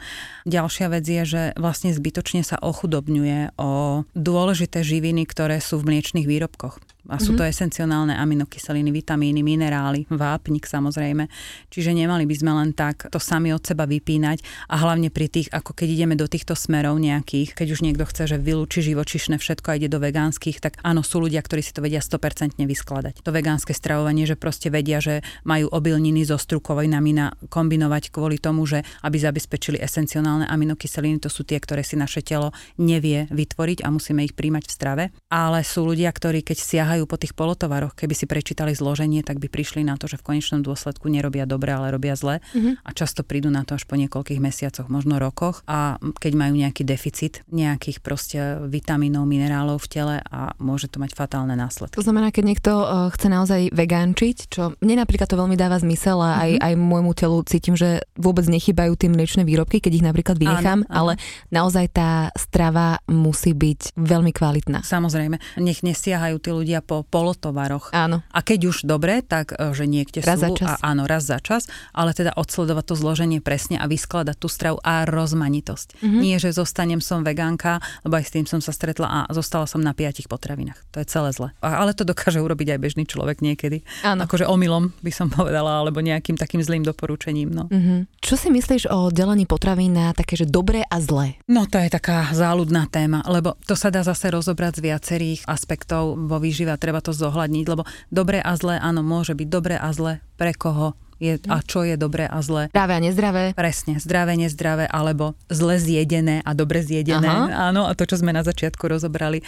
Ďalšia vec je, že vlastne zbytočne sa ochudobňuje o dôležité živiny, ktoré sú v mliečných výrobkoch. A sú mm-hmm. to esenciálne aminokyseliny, vitamíny, minerály, vápnik samozrejme. Čiže nemali by sme len tak to sami od seba vypínať a hlavne pri tých, ako keď ideme do týchto smerov nejakých, keď už niekto chce, že vylúči živočišné všetko a ide do vegánskych, tak áno, sú ľudia, ktorí si to vedia 100% vyskladať. To vegánske stravovanie, že proste vedia, že majú obilniny so strukovinami na kombinovať kvôli tomu, že aby zabezpečili esenciálne aminokyseliny, to sú tie, ktoré si naše telo nevie vytvoriť a musíme ich príjmať v strave. Ale sú ľudia, ktorí keď siahajú siahajú po tých polotovaroch. Keby si prečítali zloženie, tak by prišli na to, že v konečnom dôsledku nerobia dobre, ale robia zle. Mm-hmm. A často prídu na to až po niekoľkých mesiacoch, možno rokoch. A keď majú nejaký deficit nejakých proste vitamínov, minerálov v tele a môže to mať fatálne následky. To znamená, keď niekto uh, chce naozaj vegánčiť, čo mne napríklad to veľmi dáva zmysel a aj, mm-hmm. aj môjmu telu cítim, že vôbec nechybajú tie mliečne výrobky, keď ich napríklad vynechám, áno, áno. ale naozaj tá strava musí byť veľmi kvalitná. Samozrejme, nech nesiahajú tí ľudia po polotovaroch. Áno. A keď už dobre, tak e, že niekde raz sú. Za čas. A, áno, raz za čas, ale teda odsledovať to zloženie presne a vyskladať tú stravu a rozmanitosť. Mm-hmm. Nie, že zostanem som vegánka, lebo aj s tým som sa stretla a zostala som na piatich potravinách. To je celé zle. Ale to dokáže urobiť aj bežný človek niekedy. Áno. Akože omylom by som povedala, alebo nejakým takým zlým doporučením. No. Mm-hmm. Čo si myslíš o delení potravín na také, že dobré a zlé? No to je taká záľudná téma, lebo to sa dá zase rozobrať z viacerých aspektov vo výžive treba to zohľadniť, lebo dobré a zlé, áno, môže byť dobré a zlé pre koho je, a čo je dobré a zlé. Zdravé a nezdravé. Presne, zdravé, nezdravé, alebo zle zjedené a dobre zjedené. Aha. Áno, a to, čo sme na začiatku rozobrali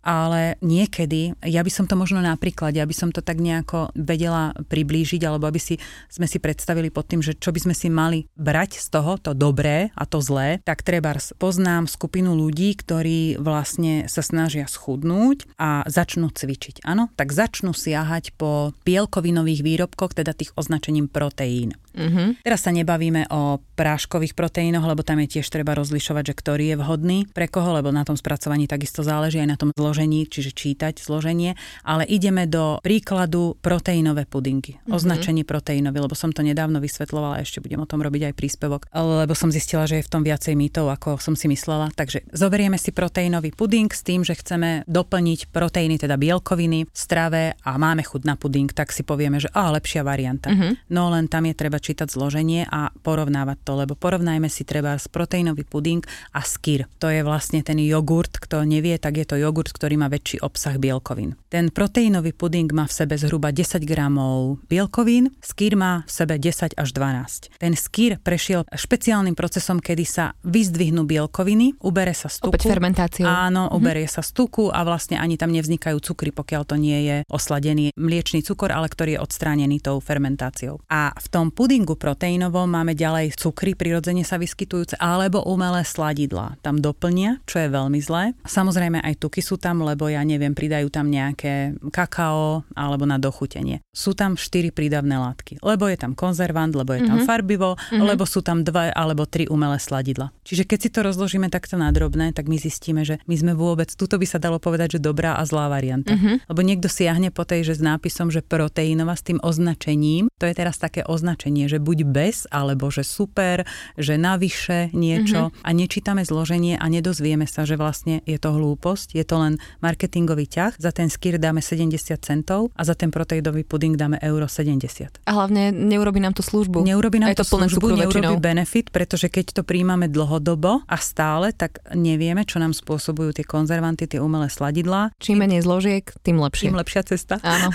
ale niekedy, ja by som to možno napríklad, ja by som to tak nejako vedela priblížiť, alebo aby si, sme si predstavili pod tým, že čo by sme si mali brať z toho, to dobré a to zlé, tak treba poznám skupinu ľudí, ktorí vlastne sa snažia schudnúť a začnú cvičiť. Áno, tak začnú siahať po bielkovinových výrobkoch, teda tých označením proteín. Mm-hmm. Teraz sa nebavíme o práškových proteínoch, lebo tam je tiež treba rozlišovať, že ktorý je vhodný pre koho, lebo na tom spracovaní takisto záleží aj na tom zložení, čiže čítať zloženie, ale ideme do príkladu proteínové pudinky, mm-hmm. označenie proteínové, lebo som to nedávno vysvetlovala, ešte budem o tom robiť aj príspevok, lebo som zistila, že je v tom viacej mýtov, ako som si myslela. Takže zoberieme si proteínový puding s tým, že chceme doplniť proteíny, teda bielkoviny v strave a máme chuť na puding, tak si povieme, že a lepšia varianta. Mm-hmm. No len tam je treba čítať zloženie a porovnávať to, lebo porovnajme si treba proteínový puding a skyr. To je vlastne ten jogurt, kto nevie, tak je to jogurt, ktorý má väčší obsah bielkovín. Ten proteínový puding má v sebe zhruba 10 gramov bielkovín, skyr má v sebe 10 až 12. Ten skyr prešiel špeciálnym procesom, kedy sa vyzdvihnú bielkoviny, ubere sa z tuku. Opäť fermentáciou. Áno, mhm. uberie mm-hmm. sa z tuku a vlastne ani tam nevznikajú cukry, pokiaľ to nie je osladený mliečný cukor, ale ktorý je odstránený tou fermentáciou. A v tom pudingu proteínovom máme ďalej cukry prirodzene sa vyskytujúce alebo umelé sladidlá. Tam doplnia, čo je veľmi zlé. Samozrejme aj tuky sú tam, lebo ja neviem, pridajú tam nejaké kakao alebo na dochutenie. Sú tam štyri prídavné látky, lebo je tam konzervant, lebo je tam mm-hmm. farbivo, mm-hmm. lebo sú tam dva alebo tri umelé sladidla. Čiže keď si to rozložíme takto na drobné, tak my zistíme, že my sme vôbec, tuto by sa dalo povedať, že dobrá a zlá varianta. Mm-hmm. Lebo niekto siahne po tej, že s nápisom, že proteínová s tým označením, to je teraz také označenie, že buď bez, alebo že super, že navyše niečo mm-hmm. a nečítame zloženie a nedozvieme sa, že vlastne je to hlúposť, je to len marketingový ťah, za ten skyr dáme 70 centov a za ten proteidový puding dáme euro 70. A hlavne neurobi nám to službu. Neurobi nám to, to službu, neurobi benefit, pretože keď to príjmame dlhodobo a stále, tak nevieme, čo nám spôsobujú tie konzervanty, tie umelé sladidlá. Čím menej zložiek, tým lepšie. Tým lepšia cesta. Áno.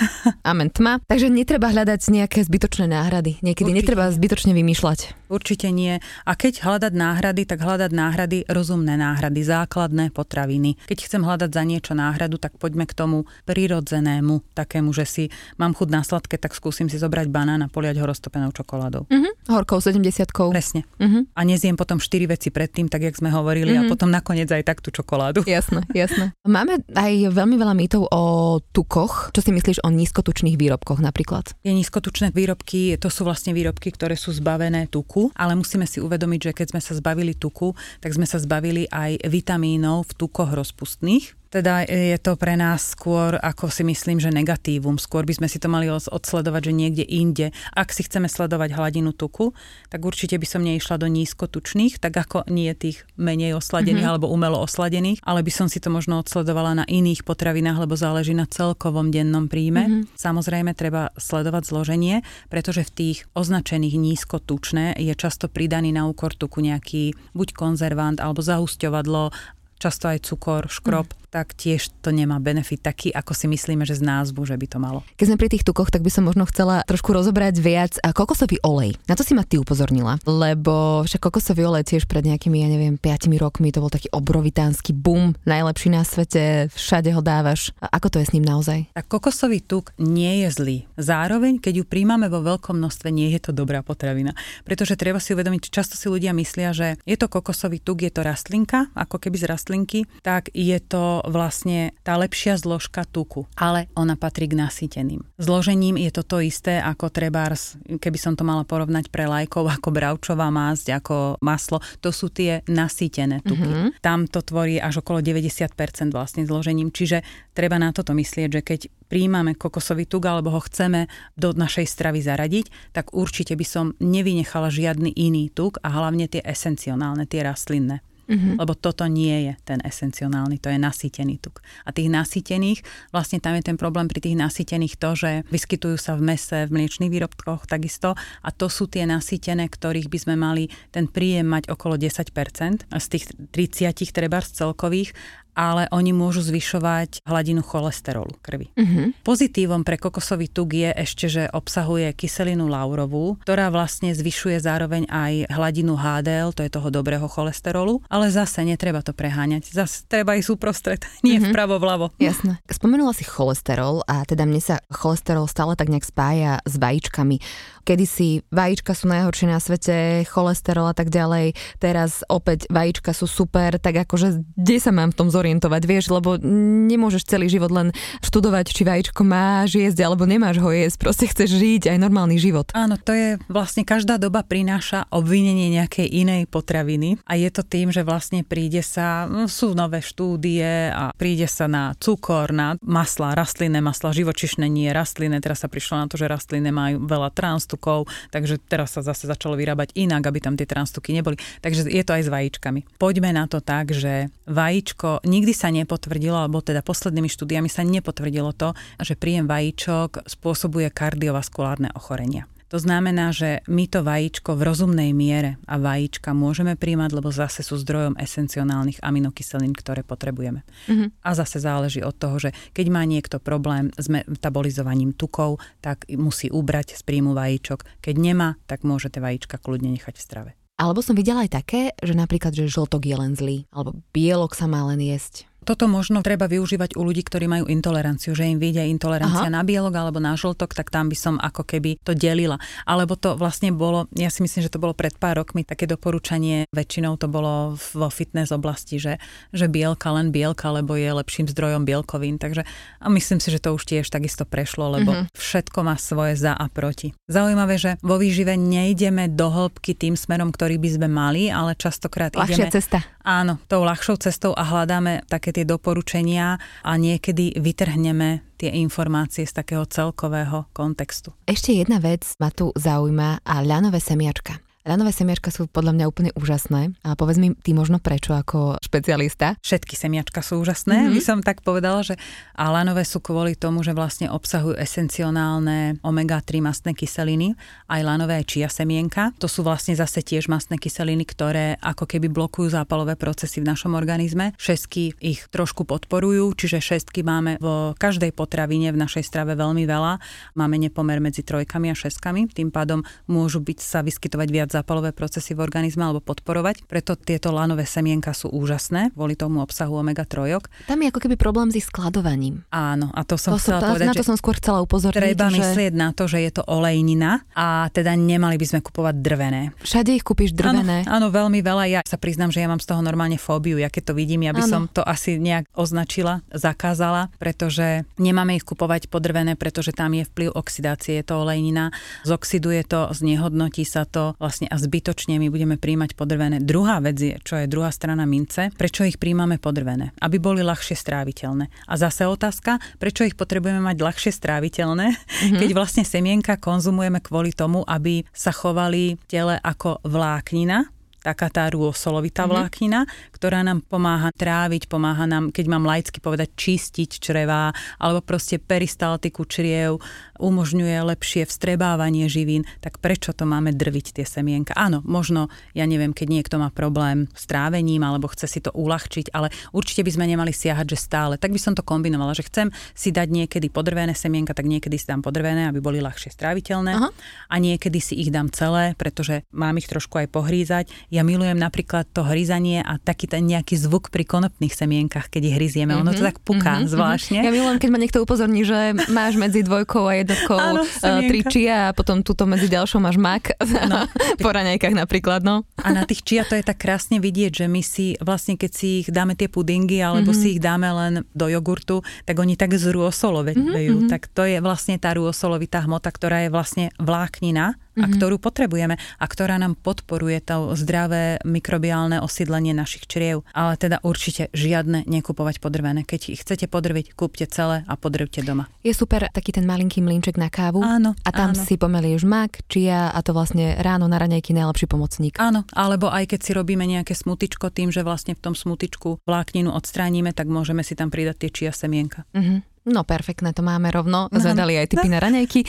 Amen. Tma. Takže netreba hľadať nejaké zbytočné náhrady. Niekedy. Netreba zbytočne vymýšľať. Určite nie. A keď hľadať náhrady, tak hľadať náhrady, rozumné náhrady, základné potraviny. Keď chcem hľadať za niečo náhradu, tak poďme k tomu prirodzenému, takému, že si mám chud na sladké, tak skúsim si zobrať banán a poliať ho roztopenou čokoládou. Uh-huh. Horkou 70 Presne. Uh-huh. A nezjem potom 4 veci predtým, tak jak sme hovorili, uh-huh. a potom nakoniec aj tak tú čokoládu. Jasné, jasné. Máme aj veľmi veľa mýtov o tukoch. Čo si myslíš o nízkotučných výrobkoch napríklad? Je nízkotučné výrobky, to sú vlastne výrobky, ktoré sú zbavené tuku, ale musíme si uvedomiť, že keď sme sa zbavili tuku, tak sme sa zbavili aj vitamínov v tukoch rozpustných teda je to pre nás skôr, ako si myslím, že negatívum. Skôr by sme si to mali odsledovať, že niekde inde. Ak si chceme sledovať hladinu tuku, tak určite by som neišla do nízkotučných, tak ako nie tých menej osladených mm-hmm. alebo umelo osladených, ale by som si to možno odsledovala na iných potravinách, lebo záleží na celkovom dennom príjme. Mm-hmm. Samozrejme, treba sledovať zloženie, pretože v tých označených nízkotučné je často pridaný na úkor tuku nejaký buď konzervant alebo zahusťovadlo často aj cukor, škrob. Mm tak tiež to nemá benefit taký, ako si myslíme, že z názvu, že by to malo. Keď sme pri tých tukoch, tak by som možno chcela trošku rozobrať viac kokosový olej. Na to si ma ty upozornila, lebo však kokosový olej tiež pred nejakými, ja neviem, 5 rokmi to bol taký obrovitánsky boom, najlepší na svete, všade ho dávaš. A ako to je s ním naozaj? Tak kokosový tuk nie je zlý. Zároveň, keď ju príjmame vo veľkom množstve, nie je to dobrá potravina. Pretože treba si uvedomiť, často si ľudia myslia, že je to kokosový tuk, je to rastlinka, ako keby z rastlinky, tak je to vlastne tá lepšia zložka tuku, ale ona patrí k nasýteným. Zložením je to to isté ako trebárs, keby som to mala porovnať pre lajkov, ako bravčová masť, ako maslo, to sú tie nasýtené tuky. Mm-hmm. Tam to tvorí až okolo 90% vlastne zložením, čiže treba na toto myslieť, že keď príjmame kokosový tuk alebo ho chceme do našej stravy zaradiť, tak určite by som nevynechala žiadny iný tuk a hlavne tie esencionálne, tie rastlinné. Mm-hmm. Lebo toto nie je ten esencionálny, to je nasýtený tuk. A tých nasýtených, vlastne tam je ten problém pri tých nasýtených to, že vyskytujú sa v mese, v mliečných výrobkoch takisto a to sú tie nasýtené, ktorých by sme mali ten príjem mať okolo 10% z tých 30 treba z celkových ale oni môžu zvyšovať hladinu cholesterolu krvi. Uh-huh. Pozitívom pre kokosový tuk je ešte, že obsahuje kyselinu laurovú, ktorá vlastne zvyšuje zároveň aj hladinu HDL, to je toho dobrého cholesterolu, ale zase netreba to preháňať. Zase treba ísť uprostred, nie uh-huh. vpravo, vľavo. Jasné. Spomenula si cholesterol a teda mne sa cholesterol stále tak nejak spája s vajíčkami. Kedysi vajíčka sú najhoršie na svete, cholesterol a tak ďalej. Teraz opäť vajíčka sú super, tak akože kde sa mám v tom zorientovať, vieš, lebo nemôžeš celý život len študovať, či vajíčko máš jesť alebo nemáš ho jesť, proste chceš žiť aj normálny život. Áno, to je vlastne každá doba prináša obvinenie nejakej inej potraviny a je to tým, že vlastne príde sa, no, sú nové štúdie a príde sa na cukor, na masla, rastlinné masla, živočišné nie, rastlinné, teraz sa prišlo na to, že rastlinné majú veľa transtu transtukov, takže teraz sa zase začalo vyrábať inak, aby tam tie transtuky neboli. Takže je to aj s vajíčkami. Poďme na to tak, že vajíčko nikdy sa nepotvrdilo, alebo teda poslednými štúdiami sa nepotvrdilo to, že príjem vajíčok spôsobuje kardiovaskulárne ochorenia. To znamená, že my to vajíčko v rozumnej miere a vajíčka môžeme príjmať, lebo zase sú zdrojom esencionálnych aminokyselín, ktoré potrebujeme. Uh-huh. A zase záleží od toho, že keď má niekto problém s metabolizovaním tukov, tak musí ubrať z príjmu vajíčok. Keď nemá, tak môže tie vajíčka kľudne nechať v strave. Alebo som videla aj také, že napríklad, že žltok je len zlý, alebo bielok sa má len jesť. Toto možno treba využívať u ľudí, ktorí majú intoleranciu, že im vyjde intolerancia Aha. na bielok alebo na žltok, tak tam by som ako keby to delila. Alebo to vlastne bolo, ja si myslím, že to bolo pred pár rokmi také doporučanie, väčšinou to bolo vo fitness oblasti, že, že bielka len bielka, lebo je lepším zdrojom bielkovín. Takže a myslím si, že to už tiež takisto prešlo, lebo uh-huh. všetko má svoje za a proti. Zaujímavé, že vo výžive nejdeme do hĺbky tým smerom, ktorý by sme mali, ale častokrát Ľahšia ideme... cesta. Áno, tou ľahšou cestou a hľadáme také tie doporučenia a niekedy vytrhneme tie informácie z takého celkového kontextu. Ešte jedna vec ma tu zaujíma a ľanové semiačka. Ranové semiačka sú podľa mňa úplne úžasné. A povedz mi ty možno prečo ako špecialista. Všetky semiačka sú úžasné, mm-hmm. by som tak povedala, že a lanové sú kvôli tomu, že vlastne obsahujú esencionálne omega-3 mastné kyseliny, aj lanové aj čia semienka. To sú vlastne zase tiež mastné kyseliny, ktoré ako keby blokujú zápalové procesy v našom organizme. Šesky ich trošku podporujú, čiže šestky máme v každej potravine v našej strave veľmi veľa. Máme nepomer medzi trojkami a šeskami, tým pádom môžu byť sa vyskytovať viac zápalové procesy v organizme alebo podporovať. Preto tieto lanové semienka sú úžasné kvôli tomu obsahu omega-3. Tam je ako keby problém s ich skladovaním. Áno, a to som to chcela to, povedať, Na to som skôr chcela upozorniť. Treba že... myslieť na to, že je to olejnina a teda nemali by sme kupovať drvené. Všade ich kúpiš drvené. Áno, áno, veľmi veľa. Ja sa priznám, že ja mám z toho normálne fóbiu. Ja keď to vidím, ja by áno. som to asi nejak označila, zakázala, pretože nemáme ich kupovať podrvené, pretože tam je vplyv oxidácie, je to olejnina, zoxiduje to, znehodnotí sa to, vlastne vlastne a zbytočne my budeme príjmať podrvené. Druhá vec je, čo je druhá strana mince, prečo ich príjmame podrvené, aby boli ľahšie stráviteľné. A zase otázka, prečo ich potrebujeme mať ľahšie stráviteľné, mm-hmm. keď vlastne semienka konzumujeme kvôli tomu, aby sa chovali tele ako vláknina, taká tá rôsolovitá mm-hmm. vláknina, ktorá nám pomáha tráviť, pomáha nám, keď mám laicky povedať, čistiť črevá, alebo proste peristaltiku čriev, umožňuje lepšie vstrebávanie živín, tak prečo to máme drviť tie semienka? Áno, možno, ja neviem, keď niekto má problém s trávením alebo chce si to uľahčiť, ale určite by sme nemali siahať, že stále. Tak by som to kombinovala, že chcem si dať niekedy podrvené semienka, tak niekedy si dám podrvené, aby boli ľahšie stráviteľné Aha. a niekedy si ich dám celé, pretože mám ich trošku aj pohrízať. Ja milujem napríklad to hryzanie a taký ten nejaký zvuk pri konopných semienkach, keď ich hryzieme. Mm-hmm. Ono to mhm, tak puká mm-hmm. zvláštne. Ja milujem, keď ma niekto upozorní, že máš medzi dvojkou a jednotkou Áno, uh, tri čia a potom túto medzi ďalšou máš mak. No. po raňajkách napríklad, no. A na tých čia to je tak krásne vidieť, že my si vlastne, keď si ich dáme tie pudingy alebo mm-hmm. si ich dáme len do jogurtu, tak oni tak zrôsolovejú. Mm-hmm. Tak to je vlastne tá rôsolovitá hmota, ktorá je vlastne vláknina a mm-hmm. ktorú potrebujeme a ktorá nám podporuje to zdravé mikrobiálne osídlenie našich čriev. Ale teda určite žiadne nekupovať podrvené. Keď ich chcete podrviť, kúpte celé a podrvte doma. Je super taký ten malinký mlinček na kávu. Áno. A tam áno. si pomeli už mak, čia a to vlastne ráno na raňajky najlepší pomocník. Áno, alebo aj keď si robíme nejaké smutičko tým, že vlastne v tom smutičku vlákninu odstránime, tak môžeme si tam pridať tie čia semienka. Mm-hmm. No perfektné, to máme rovno. No, Zvedali aj typy no. na raňajky.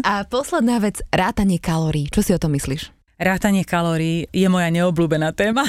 A posledná vec, rátanie kalórií. Čo si o tom myslíš? Rátanie kalórií je moja neobľúbená téma.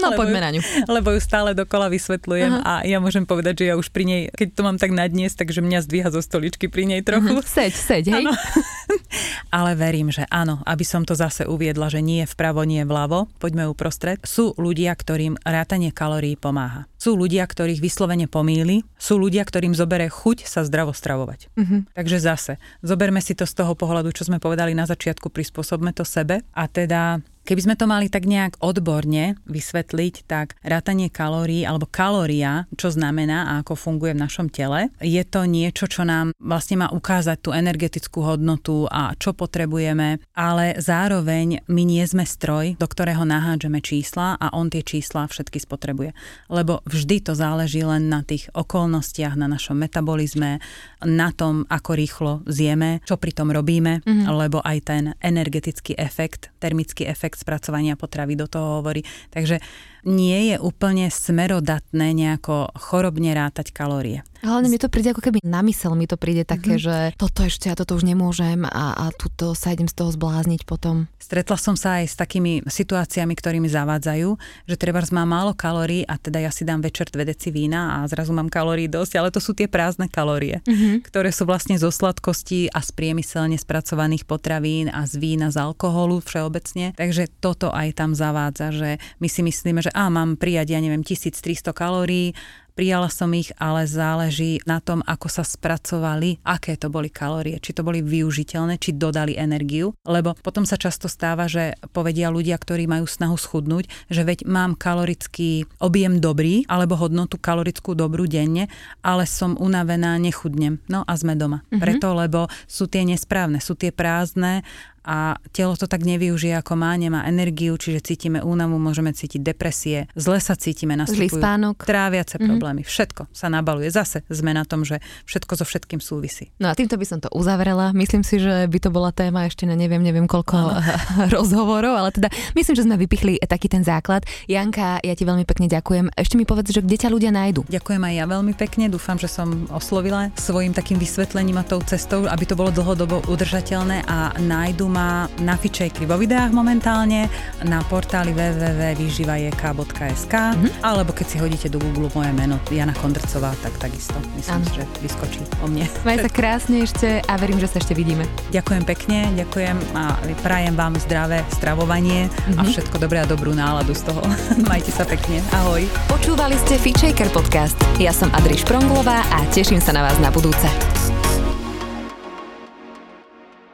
No poďme na ňu. Lebo ju stále dokola vysvetľujem Aha. a ja môžem povedať, že ja už pri nej, keď to mám tak na dnes, takže mňa zdvíha zo stoličky pri nej trochu. Uh-huh. Seď, seď, hej. Ale verím, že áno, aby som to zase uviedla, že nie vpravo, nie vľavo, poďme uprostred. Sú ľudia, ktorým rátanie kalórií pomáha. Sú ľudia, ktorých vyslovene pomýli, sú ľudia, ktorým zobere chuť sa zdravo stravovať. Uh-huh. Takže zase, zoberme si to z toho pohľadu, čo sme povedali na začiatku, prispôsobme to sebe a teda Keby sme to mali tak nejak odborne vysvetliť, tak rátanie kalórií alebo kalória, čo znamená a ako funguje v našom tele, je to niečo, čo nám vlastne má ukázať tú energetickú hodnotu a čo potrebujeme, ale zároveň my nie sme stroj, do ktorého nahádžeme čísla a on tie čísla všetky spotrebuje. Lebo vždy to záleží len na tých okolnostiach, na našom metabolizme, na tom, ako rýchlo zjeme, čo pri tom robíme, mm-hmm. lebo aj ten energetický efekt, termický efekt spracovania potravy do toho hovorí. Takže nie je úplne smerodatné nejako chorobne rátať kalórie. Hlavne mi to príde ako keby na mysel, mi to príde také, mm-hmm. že toto ešte, ja toto už nemôžem a, a tuto sa idem z toho zblázniť potom. Stretla som sa aj s takými situáciami, ktorými zavádzajú, že treba má málo kalórií a teda ja si dám večer dve deci vína a zrazu mám kalórií dosť, ale to sú tie prázdne kalórie, mm-hmm. ktoré sú vlastne zo sladkostí a z priemyselne spracovaných potravín a z vína, z alkoholu všeobecne. Takže toto aj tam zavádza, že my si myslíme, že a mám prijať, ja neviem, 1300 kalórií Prijala som ich, ale záleží na tom, ako sa spracovali, aké to boli kalórie, či to boli využiteľné, či dodali energiu, lebo potom sa často stáva, že povedia ľudia, ktorí majú snahu schudnúť, že veď mám kalorický objem dobrý, alebo hodnotu kalorickú dobrú denne, ale som unavená, nechudnem. No a sme doma. Mm-hmm. Preto, lebo sú tie nesprávne, sú tie prázdne a telo to tak nevyužije ako má, nemá energiu, čiže cítime únavu, môžeme cítiť depresie, zle sa cítime, nastupujú spánok. tráviace mm-hmm. problémy, všetko sa nabaluje. Zase sme na tom, že všetko so všetkým súvisí. No a týmto by som to uzavrela. Myslím si, že by to bola téma ešte na neviem, neviem koľko no. rozhovorov, ale teda myslím, že sme vypichli taký ten základ. Janka, ja ti veľmi pekne ďakujem. Ešte mi povedz, že kde ťa ľudia nájdu. Ďakujem aj ja veľmi pekne. Dúfam, že som oslovila svojim takým vysvetlením a tou cestou, aby to bolo dlhodobo udržateľné a nájdu ma na Fitshakeri vo videách momentálne, na portáli www.vyživajek.sk mm-hmm. alebo keď si hodíte do Google moje meno Jana Kondrcová, tak takisto myslím, ano. že vyskočí o mne. Maj sa krásne ešte a verím, že sa ešte vidíme. Ďakujem pekne, ďakujem a prajem vám zdravé stravovanie mm-hmm. a všetko dobré a dobrú náladu z toho. Majte sa pekne. Ahoj. Počúvali ste Fitchaker podcast. Ja som Adri Špronglová a teším sa na vás na budúce.